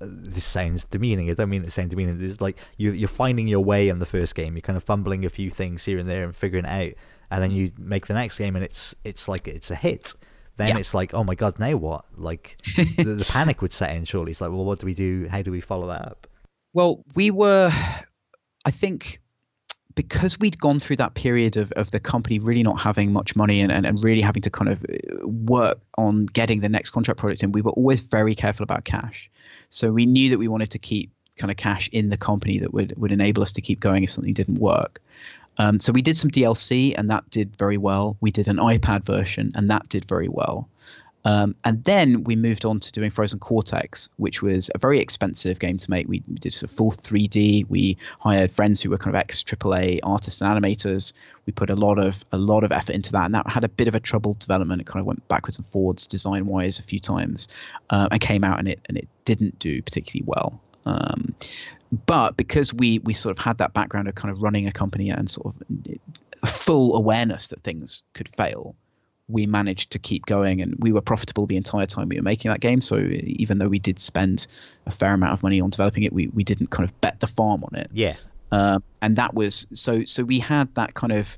this sounds demeaning. I don't mean it sounds demeaning. It's like you you're finding your way in the first game. You're kind of fumbling a few things here and there and figuring it out, and then you make the next game and it's it's like it's a hit. Then yeah. it's like, oh my god, now what? Like [laughs] the, the panic would set in. Surely it's like, well, what do we do? How do we follow that up? Well, we were, I think, because we'd gone through that period of, of the company really not having much money and, and, and really having to kind of uh, work on getting the next contract product in, we were always very careful about cash. So we knew that we wanted to keep kind of cash in the company that would, would enable us to keep going if something didn't work. Um, so we did some DLC and that did very well. We did an iPad version and that did very well. Um, and then we moved on to doing Frozen Cortex, which was a very expensive game to make. We did sort of full 3D. We hired friends who were kind of ex AAA artists and animators. We put a lot of a lot of effort into that, and that had a bit of a troubled development. It kind of went backwards and forwards design wise a few times, uh, and came out and it and it didn't do particularly well. Um, but because we we sort of had that background of kind of running a company and sort of full awareness that things could fail, we managed to keep going and we were profitable the entire time we were making that game. So even though we did spend a fair amount of money on developing it, we, we didn't kind of bet the farm on it. Yeah. Um, and that was so so we had that kind of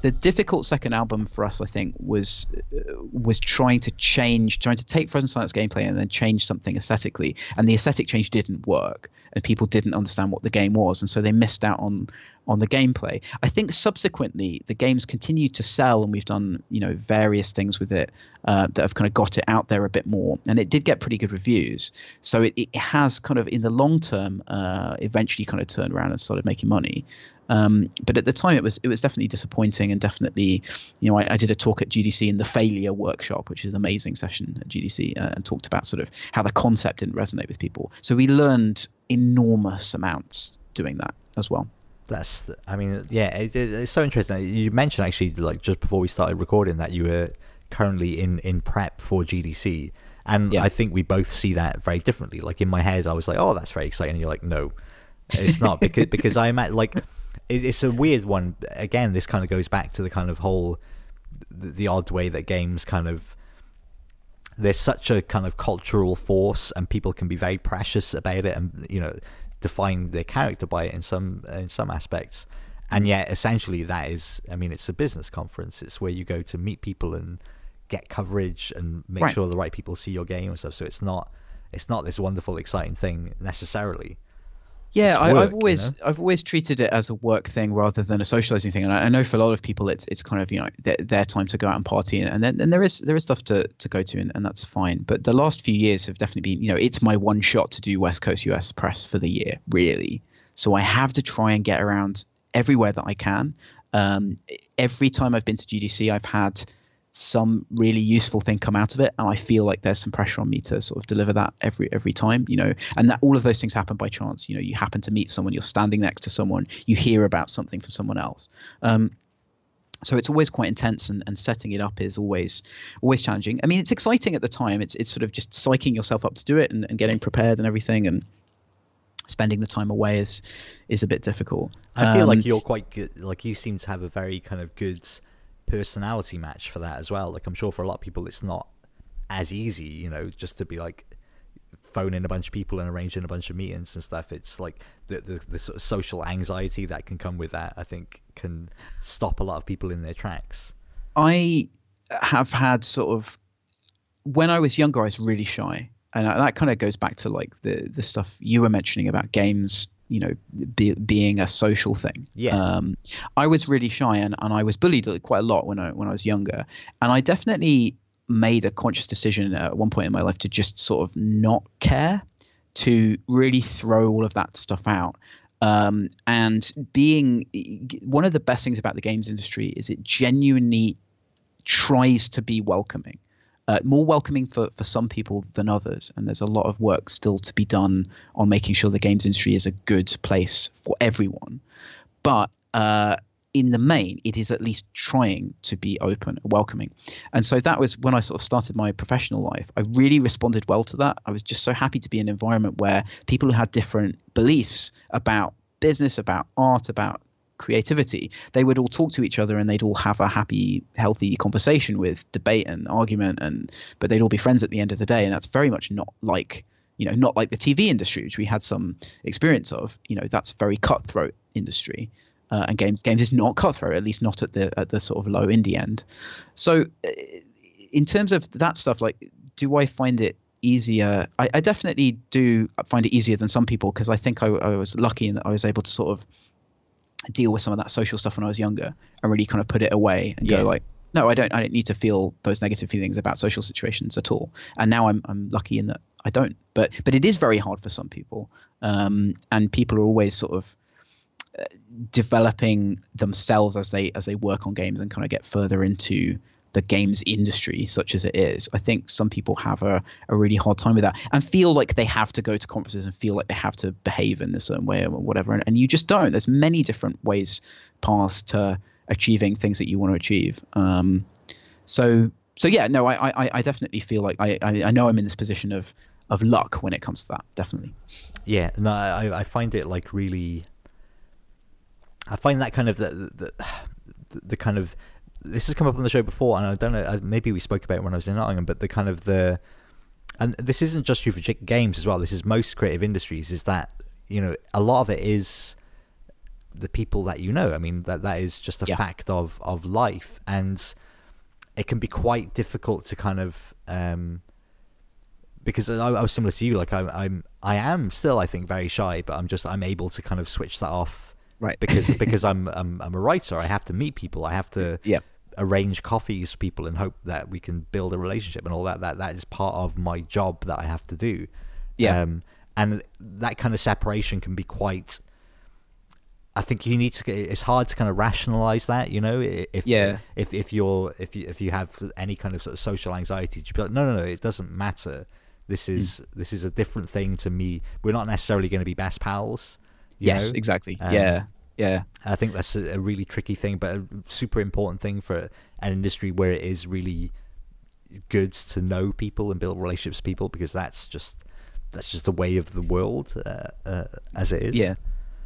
the difficult second album for us, I think, was uh, was trying to change, trying to take Frozen Synapse gameplay and then change something aesthetically. And the aesthetic change didn't work, and people didn't understand what the game was, and so they missed out on on the gameplay. I think subsequently the games continued to sell, and we've done you know various things with it uh, that have kind of got it out there a bit more, and it did get pretty good reviews. So it, it has kind of in the long term uh, eventually kind of turned around and started making money. Um, but at the time, it was it was definitely disappointing, and definitely, you know, I, I, did a talk at GDC in the failure workshop, which is an amazing session at GDC, uh, and talked about sort of how the concept didn't resonate with people. So we learned enormous amounts doing that as well. That's, I mean, yeah, it, it, it's so interesting. You mentioned actually, like just before we started recording, that you were currently in in prep for GDC, and yeah. I think we both see that very differently. Like in my head, I was like, oh, that's very exciting. And you're like, no, it's not because [laughs] because I am at like it's a weird one. Again, this kind of goes back to the kind of whole the, odd way that games kind of there's such a kind of cultural force and people can be very precious about it and you know define their character by it in some in some aspects and yet essentially that is i mean it's a business conference it's where you go to meet people and get coverage and make right. sure the right people see your game and stuff so it's not it's not this wonderful exciting thing necessarily yeah, work, I, have always you know? I've always treated it as a work thing rather than a socializing thing, and I, I, know for a lot of people it's it's kind of you know their, their time to go out and party, and then and there is there is stuff to, to go to, and, and that's fine. But the last few years have definitely been you know it's my one shot to do West Coast US press for the year, really. So I have to try and get around everywhere that I can. Um, every time I've been to GDC, I've had some really useful thing come out of it and i feel like there's some pressure on me to sort of deliver that every every time you know? And that all of those things happen by chance you know? You happen to meet someone you're standing next to someone you hear about something from someone else. Um, so it's always quite intense and, and setting it up is always always challenging. I mean it's exciting at the time. It's it's sort of just psyching yourself up to do it and, and getting prepared and everything and spending the time away is is a bit difficult. I feel um, like you're quite good like you seem to have a very kind of good personality match for that as well. Like I'm sure for a lot of people, it's not as easy, you know, just to be like phoning a bunch of people and arranging a bunch of meetings and stuff. It's like the, the the, sort of social anxiety that can come with that. I think can stop a lot of people in their tracks. I have had sort of when I was younger, I was really shy. and that kind of goes back to like the the stuff you were mentioning about games you know be, being a social thing. Yeah. um, i was really shy and, and i was bullied quite a lot when i when i was younger. And i definitely made a conscious decision at one point in my life to just sort of not care to really throw all of that stuff out. Um, and being one of the best things about the games industry is it genuinely tries to be welcoming uh, more welcoming for, for some people than others. And there's a lot of work still to be done on making sure the games industry is a good place for everyone. But uh, in the main, it is at least trying to be open, and welcoming. And so that was when I sort of started my professional life. I really responded well to that. I was just so happy to be in an environment where people who had different beliefs about business, about art, about creativity. They would all talk to each other and they'd all have a happy healthy conversation with debate and argument and but they'd all be friends at the end of the day. And that's very much not like you know not like the tv industry which we had some experience of. You know that's very cutthroat industry. Uh, and games games is not cutthroat at least not at the at the sort of low indie end. So uh, in terms of that stuff like do i find it easier? I, I definitely do find it easier than some people because i think I, I was lucky in that i was able to sort of deal with some of that social stuff when I was younger and really kind of put it away and Yeah. go like, no, I don't. I don't need to feel those negative feelings about social situations at all. And now I'm I'm lucky in that I don't. But but it is very hard for some people, um, and people are always sort of uh, developing themselves as they as they work on games and kind of get further into the games industry such as it is i think some people have a, a really hard time with that and feel like they have to go to conferences and feel like they have to behave in a certain way or whatever and, and you just don't there's many different ways paths to achieving things that you want to achieve um, so so yeah no I, I i definitely feel like I, I know i'm in this position of of luck when it comes to that definitely Yeah, no, I, I find it like really. I find that kind of the the the kind of this has come up on the show before, and I don't know. Maybe we spoke about it when I was in Nottingham, but the kind of the, and this isn't just true for games as well. This is most creative industries. Is that you know a lot of it is the people that you know. I mean that that is just a Yeah. fact of of life, and it can be quite difficult to kind of. um because I, I was similar to you. Like I'm, I'm, I am still, I think, very shy, but I'm just, I'm able to kind of switch that off right [laughs] because because I'm, I'm, I'm a writer. I have to meet people. I have to yeah arrange coffees for people and hope that we can build a relationship and all that. That that is part of my job that I have to do. Yeah. Um, and that kind of separation can be quite. I think you need to. Get, It's hard to kind of rationalize that, you know. If Yeah. if if you're if you if you have any kind of sort of social anxiety, to be like, no, no, no, it doesn't matter. This Hmm. is this is a different thing to me. We're not necessarily going to be best pals. Yes know? exactly Um, yeah yeah I think that's a, a really tricky thing, but a super important thing for an industry where it is really good to know people and build relationships with people because that's just that's just the way of the world uh, uh, as it is. Yeah.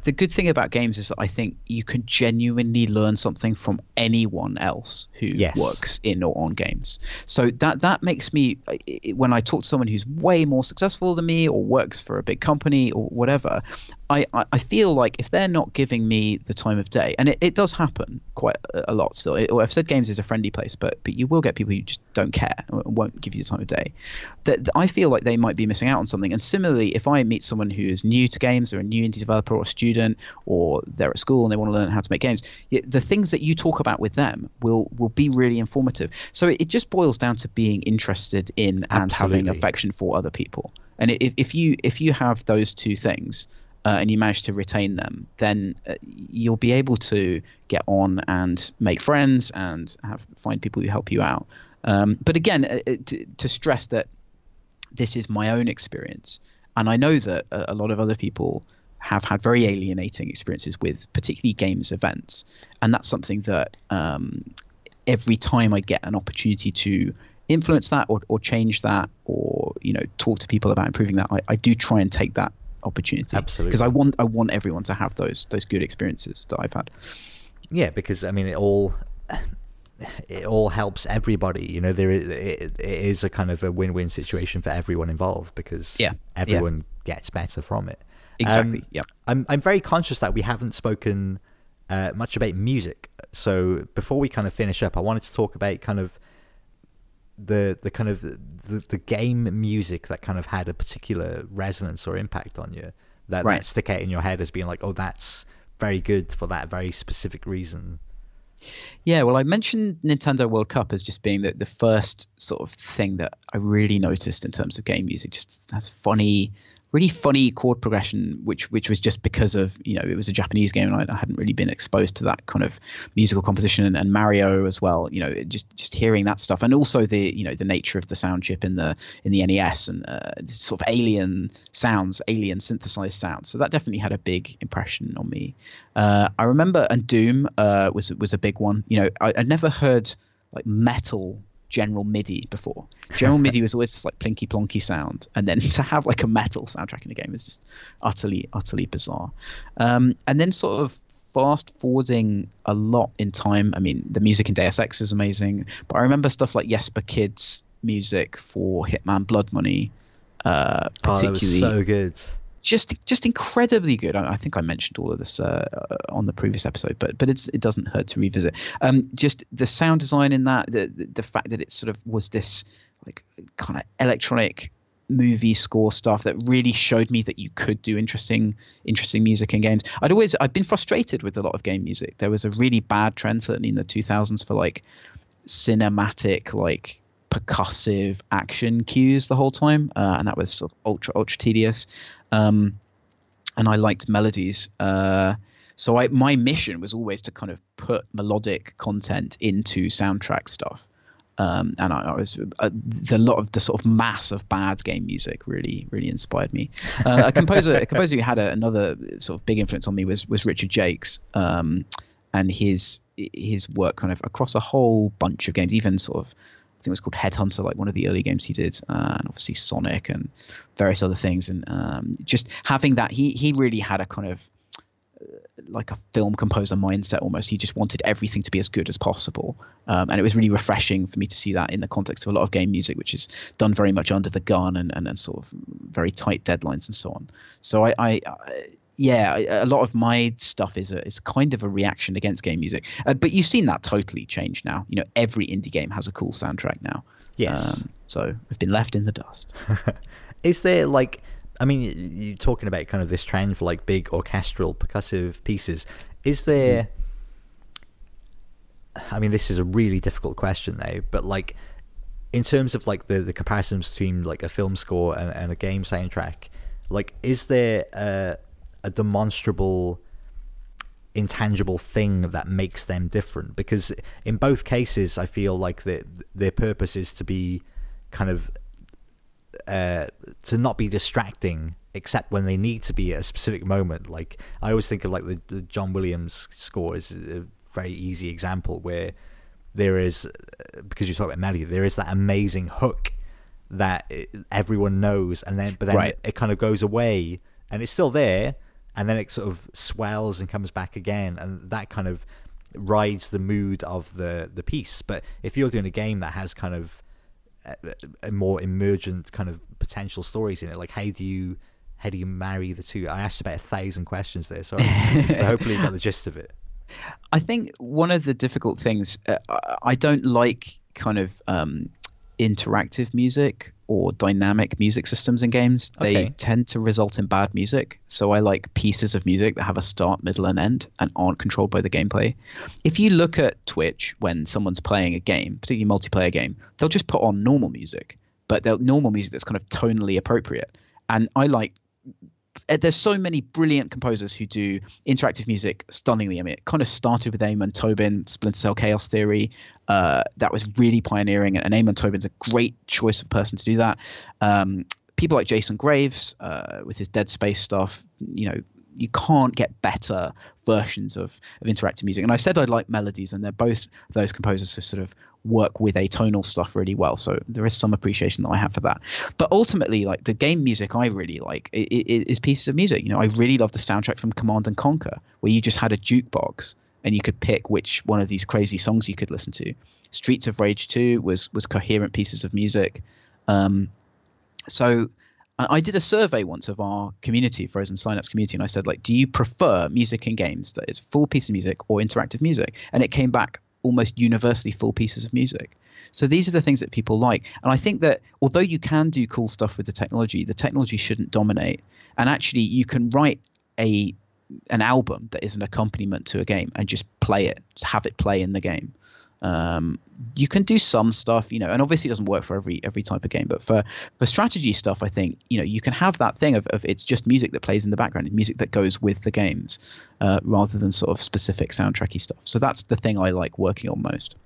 The good thing about games is that I think you can genuinely learn something from anyone else who Yes. works in or on games. So that that makes me when I talk to someone who's way more successful than me or works for a big company or whatever, I, I, feel like if they're not giving me the time of day, and it, it does happen quite a lot still. It, I've said games is a friendly place, but but you will get people who just don't care and won't give you the time of day. That that I feel like they might be missing out on something. And similarly, if I meet someone who is new to games or a new indie developer or a student, or they're at school and they want to learn how to make games, the things that you talk about with them will will be really informative. So it, it just boils down to being interested in and having affection for other people. And if, if you if you have those two things, uh, and you manage to retain them, then uh, you'll be able to get on and make friends and have find people who help you out. Um, but again, uh, uh, to, to stress that this is my own experience, and I know that a, a lot of other people have had very alienating experiences with particularly games events, and that's something that um, every time I get an opportunity to influence that or, or change that or you know talk to people about improving that I, I do try and take that opportunity Absolutely. because I want I want everyone to have those those good experiences that I've had yeah, because I mean, it all it all helps everybody. You know, there is, it, it is a kind of a win-win situation for everyone involved because Yeah, yeah. everyone gets better from it. exactly Um, yeah I'm I'm very conscious that we haven't spoken uh, much about music. So before we kind of finish up, I wanted to talk about kind of the the kind of the, the game music that kind of had a particular resonance or impact on you that, Right. that stick out in your head as being like, oh, that's very good for that very specific reason. Yeah, well, I mentioned Nintendo World Cup as just being the, the first sort of thing that I really noticed in terms of game music. Just has funny, really funny chord progression, which which was just because of you know it was a Japanese game and I, I hadn't really been exposed to that kind of musical composition and, and Mario as well. You know, just just hearing that stuff and also the you know the nature of the sound chip in the in the NES and uh, sort of alien sounds, alien synthesized sounds. So that definitely had a big impression on me. Uh, I remember, and Doom uh, was was a big one. You know, I, I'd never heard like metal general MIDI before. General MIDI was always this like plinky plonky sound, and then [laughs] to have like a metal soundtrack in a game is just utterly utterly bizarre. Um, and then sort of fast forwarding a lot in time. I mean, the music in Deus Ex is amazing, but I remember stuff like Jesper Kyd's music for Hitman Blood Money. Uh, Oh, that particularly was so good. Just just incredibly good. I, I think I mentioned all of this uh, uh, on the previous episode, but but it doesn't hurt to revisit. Um, just the sound design in that, the the, the fact that it sort of was this like kind of electronic movie score stuff that really showed me that you could do interesting interesting music in games. I'd always I'd been frustrated with a lot of game music. There was a really bad trend certainly in the 2000s for like cinematic like percussive action cues the whole time, uh, and that was sort of ultra ultra tedious. Um, and I liked melodies. Uh, so I my mission was always to kind of put melodic content into soundtrack stuff. Um, and I, I was uh, the lot of the sort of mass of bad game music really really inspired me. Uh, a composer a composer who had a, another sort of big influence on me was was Richard Jacques, um, and his his work kind of across a whole bunch of games, even sort of think it was called Headhunter, like one of the early games he did, uh, and obviously Sonic and various other things. And um, just having that, he he really had a kind of uh, like a film composer mindset almost. He just wanted everything to be as good as possible, um, and it was really refreshing for me to see that in the context of a lot of game music, which is done very much under the gun and and, and sort of very tight deadlines and so on. So I. I, I yeah, a lot of my stuff is a is kind of a reaction against game music, uh, but you've seen that totally change now. You know, every indie game has a cool soundtrack now. Yes. Um, so we've been left in the dust. [laughs] Is there like, I mean, you're talking about kind of this trend for like big orchestral percussive pieces. Is there? I mean, this is a really difficult question though, but like, in terms of like the the comparisons between like a film score and, and a game soundtrack, like, is there a, a demonstrable intangible thing that makes them different because in both cases i feel like the, their purpose is to be kind of uh, to not be distracting except when they need to be at a specific moment like i always think of like the, the john williams score is a very easy example where there is because you talk about melody there is that amazing hook that everyone knows and then but then Right. it kind of goes away and it's still there and then it sort of swells and comes back again and that kind of rides the mood of the the piece. But if you're doing a game that has kind of a, a more emergent kind of potential stories in it like how do you how do you marry the two? I asked about a thousand questions there so [laughs] hopefully you got the gist of it. I think one of the difficult things uh, I- I don't like kind of um, interactive music or dynamic music systems in games. They Okay. tend to result in bad music. So I like pieces of music that have a start, middle, and end and aren't controlled by the gameplay. If you look at Twitch when someone's playing a game, particularly a multiplayer game, they'll just put on normal music, but they'll normal music that's kind of tonally appropriate. And I like there's so many brilliant composers who do interactive music stunningly. I mean, it kind of started with Amon Tobin, Splinter Cell Chaos Theory. Uh, that was really pioneering, and Amon Tobin's a great choice of person to do that. Um, people like Jason Graves uh, with his Dead Space stuff, you know, you can't get better versions of, of interactive music. And I said I like melodies, and they're both those composers who sort of work with atonal stuff really well. So there is some appreciation that I have for that. But ultimately, like the game music, I really like is pieces of music. You know, I really love the soundtrack from Command and Conquer, where you just had a jukebox and you could pick which one of these crazy songs you could listen to. Streets of Rage 2 was was coherent pieces of music. Um, so I did a survey once of our community, Frozen Synapse community, and I said, like, do you prefer music in games that is full piece of music or interactive music? And it came back almost universally full pieces of music. So these are the things that people like. And I think that although you can do cool stuff with the technology, the technology shouldn't dominate. And actually, you can write a an album that is an accompaniment to a game and just play it, just have it play in the game. Um, you can do some stuff, you know, and obviously it doesn't work for every every type of game, but for for strategy stuff, I think you know you can have that thing of, of it's just music that plays in the background, music that goes with the games, uh, rather than sort of specific soundtracky stuff. So that's the thing I like working on most.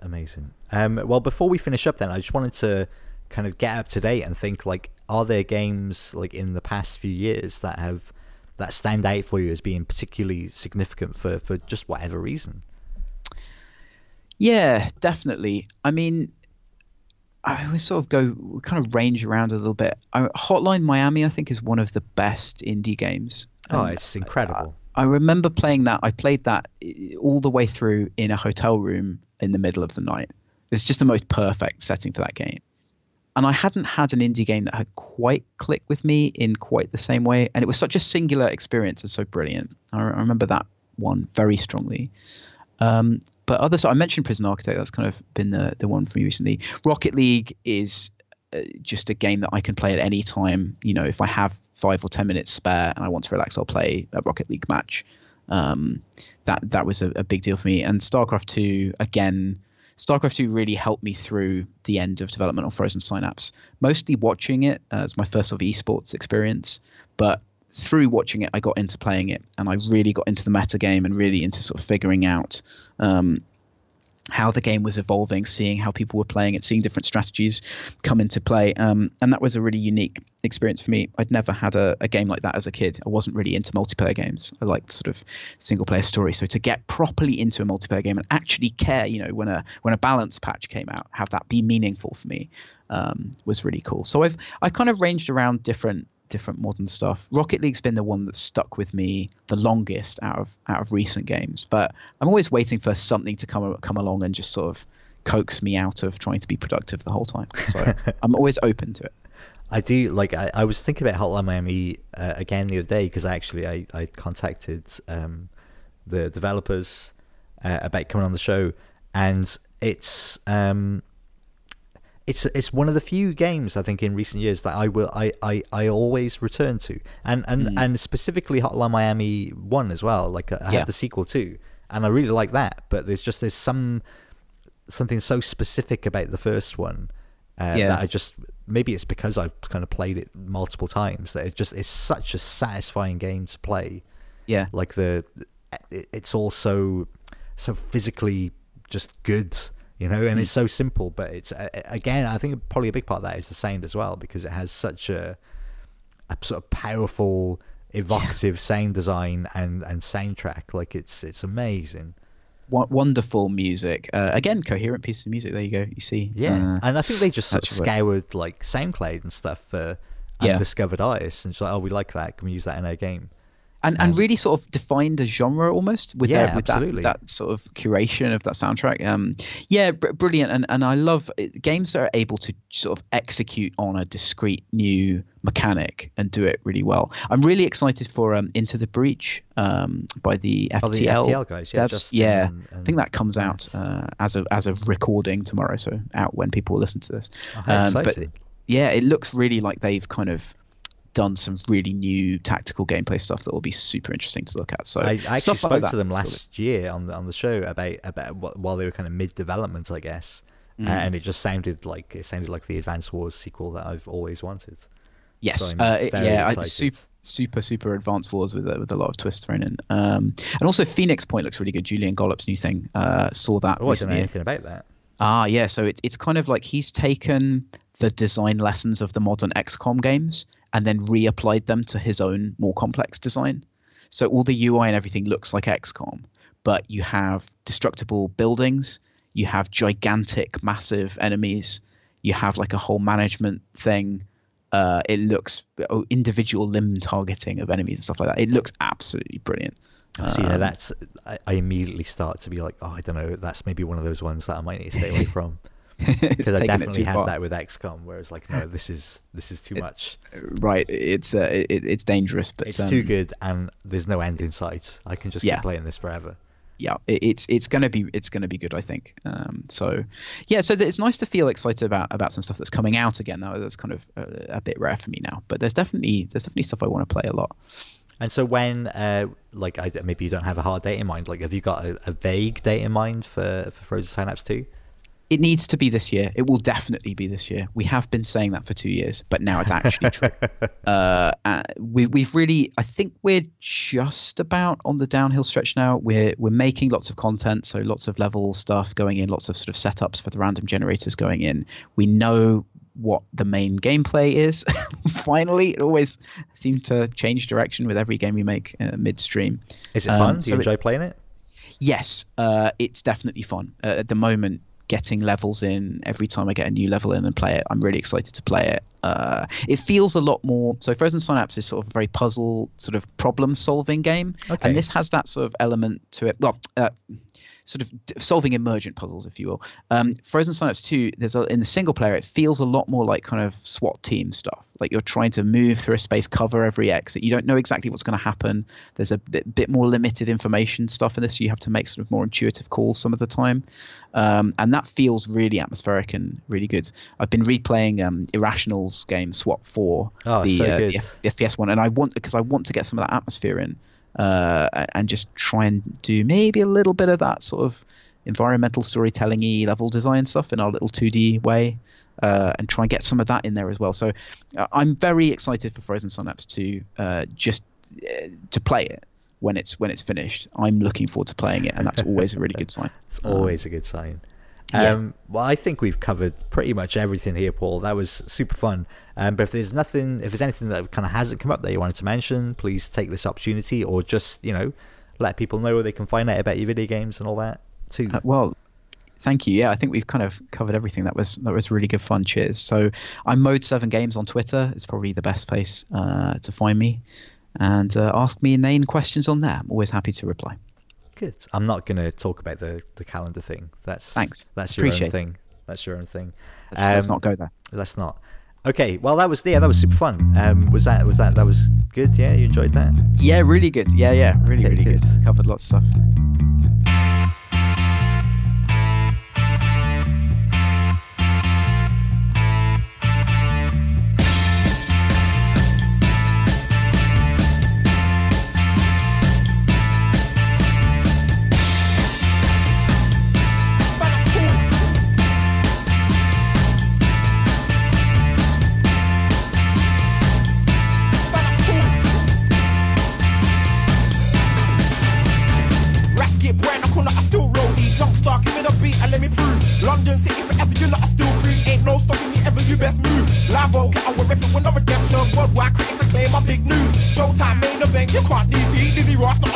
Amazing. Um, well, before we finish up, then I just wanted to kind of get up to date and think like, are there games like in the past few years that have that stand out for you as being particularly significant for for just whatever reason? Yeah, definitely. I mean, I would sort of go kind of range around a little bit. I, Hotline Miami, I think, is one of the best indie games. Oh, it's incredible. I, I remember playing that. I played that all the way through in a hotel room in the middle of the night. It's just the most perfect setting for that game. And I hadn't had an indie game that had quite clicked with me in quite the same way. And it was such a singular experience and so brilliant. I, I remember that one very strongly. Um, but others, I mentioned Prison Architect. That's kind of been the the one for me recently. Rocket League is uh, just a game that I can play at any time. You know, if I have five or ten minutes spare and I want to relax, I'll play a Rocket League match. Um, that that was a, a, big deal for me. And StarCraft Two again. StarCraft 2 really helped me through the end of development on Frozen Synapse. Mostly watching it as my first sort of esports experience, but through watching it, I got into playing it, and I really got into the meta game and really into sort of figuring out um, how the game was evolving, seeing how people were playing it, seeing different strategies come into play. Um, and that was a really unique experience for me. I'd never had a, a, game like that as a kid. I wasn't really into multiplayer games. I liked sort of single player stories. So to get properly into a multiplayer game and actually care, you know, when a when a balance patch came out, have that be meaningful for me um, was really cool. So I've I kind of ranged around different different modern stuff. Rocket League's been the one that's stuck with me the longest out of out of recent games, but I'm always waiting for something to come come along and just sort of coax me out of trying to be productive the whole time. So [laughs] I'm always open to it. I do like. I, I was thinking about Hotline Miami uh, again the other day because actually I I contacted um, the developers uh, about coming on the show, and it's um, it's it's one of the few games I think in recent years that I will I, I, I always return to, and and mm. and specifically Hotline Miami one as well. Like I yeah. the sequel too, and I really like that. But there's just there's some something so specific about the first one uh, yeah. that I just maybe it's because I've kind of played it multiple times that it just it's such a satisfying game to play. Yeah, like the it, it's also so physically just good you know, and mm. it's so simple, but it's again, I think probably a big part of that is the sound as well because it has such a, a sort of powerful, evocative yeah. sound design and and soundtrack. Like it's it's amazing. wonderful music. Uh, again, coherent piece of music. There you go. You see. Yeah, uh, and I think they just sort of scoured like SoundCloud and stuff for undiscovered yeah. artists, and just like, oh, we like that. Can we use that in our game? And and really sort of defined a genre almost with yeah, their, with that that sort of curation of that soundtrack. Um, yeah, br- brilliant, and and I love it, games that are able to sort of execute on a discrete new mechanic and do it really well. I'm really excited for um, Into the Breach um, by the FTL, oh, the FTL guys. Yeah, devs. yeah. And, and, I think that comes out uh, as of as of recording tomorrow, so out when people listen to this. Oh, um, but yeah, it looks really like they've kind of done some really new tactical gameplay stuff that will be super interesting to look at. So I, I actually spoke like to them last year on the on the show about about what, while they were kind of mid development, I guess, mm. and it just sounded like it sounded like the Advance Wars sequel that I've always wanted. Yes, so uh, yeah, I, super super super advanced wars with with a lot of twists thrown in. Um, and also Phoenix Point looks really good. Julian Gollop's new thing. Uh, saw that. Oh, I don't know anything about that. Ah, yeah. So it, it's kind of like he's taken the design lessons of the modern XCOM games and then reapplied them to his own more complex design. So all the UI and everything looks like XCOM, but you have destructible buildings, you have gigantic, massive enemies, you have like a whole management thing. Uh, it looks oh, individual limb targeting of enemies and stuff like that. It looks absolutely brilliant. See, um, that's I, I, immediately start to be like, oh, I don't know, that's maybe one of those ones that I might need to stay away [laughs] from. [laughs] because I definitely had far. that with XCOM, where it's like, no, [laughs] this is this is too much. Right, it's uh, it, it's dangerous, but it's um, too good, and there's no end in sight. I can just yeah. keep playing this forever. yeah, it, it's it's gonna be it's gonna be good, I think. Um, so, yeah, so it's nice to feel excited about about some stuff that's coming out again. Though that's kind of a, a bit rare for me now. But there's definitely there's definitely stuff I want to play a lot. And so when, uh, like, I, maybe you don't have a hard date in mind. Like, have you got a, a vague date in mind for for Frozen Synapse Two? It needs to be this year. It will definitely be this year. We have been saying that for two years, but now it's actually true. [laughs] Uh, uh, we, we've really, I think we're just about on the downhill stretch now. We're we're making lots of content, so lots of level stuff going in, lots of sort of setups for the random generators going in. We know what the main gameplay is. [laughs] Finally, it always seems to change direction with every game we make uh, midstream. Is it fun? Um, Do you enjoy it, playing it? Yes, uh, it's definitely fun. Uh, at the moment, getting levels in every time I get a new level in and play it. I'm really excited to play it. Uh, it feels a lot more. So Frozen Synapse is sort of a very puzzle, sort of problem solving game, okay. and this has that sort of element to it. Well, uh, sort of solving emergent puzzles, if you will. Um, Frozen Synapse 2, there's a, in the single player, it feels a lot more like kind of SWAT team stuff. Like you're trying to move through a space, cover every exit. You don't know exactly what's going to happen. There's a bit, bit, more limited information stuff in this. So you have to make sort of more intuitive calls some of the time. Um, and that feels really atmospheric and really good. I've been replaying um, Irrational's game SWAT 4, oh, the, so uh, the, the FPS one, and I want because I want to get some of that atmosphere in uh, and just try and do maybe a little bit of that sort of environmental storytelling e level design stuff in our little 2D way uh, and try and get some of that in there as well. So uh, I'm very excited for Frozen Synapse to uh, just uh, to play it when it's when it's finished. I'm looking forward to playing it, and that's always a really good sign. [laughs] it's always a good sign. Um, Well, I think we've covered pretty much everything here, Paul. That was super fun. Um, but if there's nothing, if there's anything that kind of hasn't come up that you wanted to mention, please take this opportunity, or just you know, let people know where they can find out about your video games and all that too. Uh, well, thank you. Yeah, I think we've kind of covered everything. That was that was really good fun. Cheers. So I'm Mode Seven Games on Twitter. It's probably the best place uh, to find me, and uh, ask me inane questions on there. I'm always happy to reply. Good. I'm not going to talk about the, the calendar thing. That's thanks. That's your Appreciate own thing. That's your own thing. Let's, um, let's, not go there. Let's not. Okay. Well, that was yeah, that was super fun. Um, was that was that that was good? Yeah, you enjoyed that? Yeah, really good. Yeah, yeah, really okay, really good. good. Covered lots of stuff. lost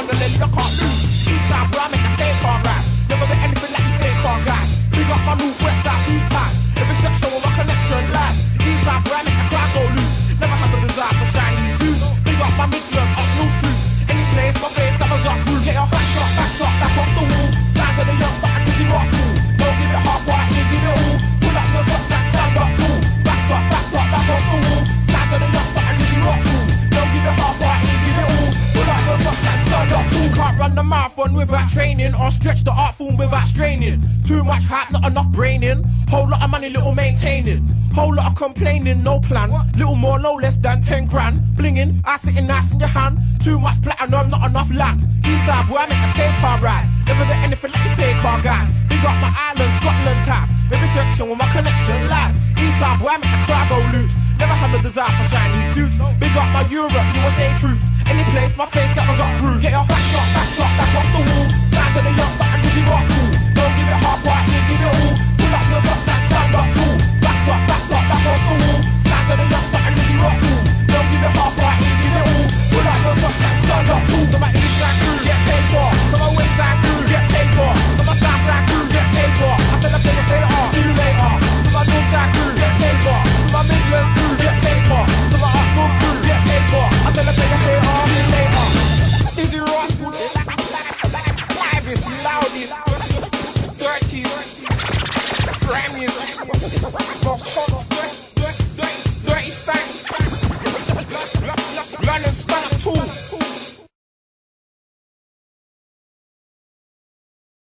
complaining, no plan. Little more, no less than 10 grand. Blinging, I sitting nice in your hand. Too much platinum, not enough land. Eastside boy, I make the paper rise. Never bet anything like you fake car guys. We got my island, Scotland ties. Every section where my connection lies. Eastside boy, I make the crowd go loops. Never had no desire for shiny suits. Big up my Europe, USA troops. Any place, my face cameras up rude. Get your back up, back up, back off the wall. Sign to the youngster and dizzy raw school. Don't give it half right, you give it all. Pull up your socks and stand up tall. Back up, back up, back off the wall. Sign to the youngster and dizzy raw school. Don't give it half right, you give it all. Pull up your socks and stand up tall. To my east side crew, get paid for. To my west side London stop too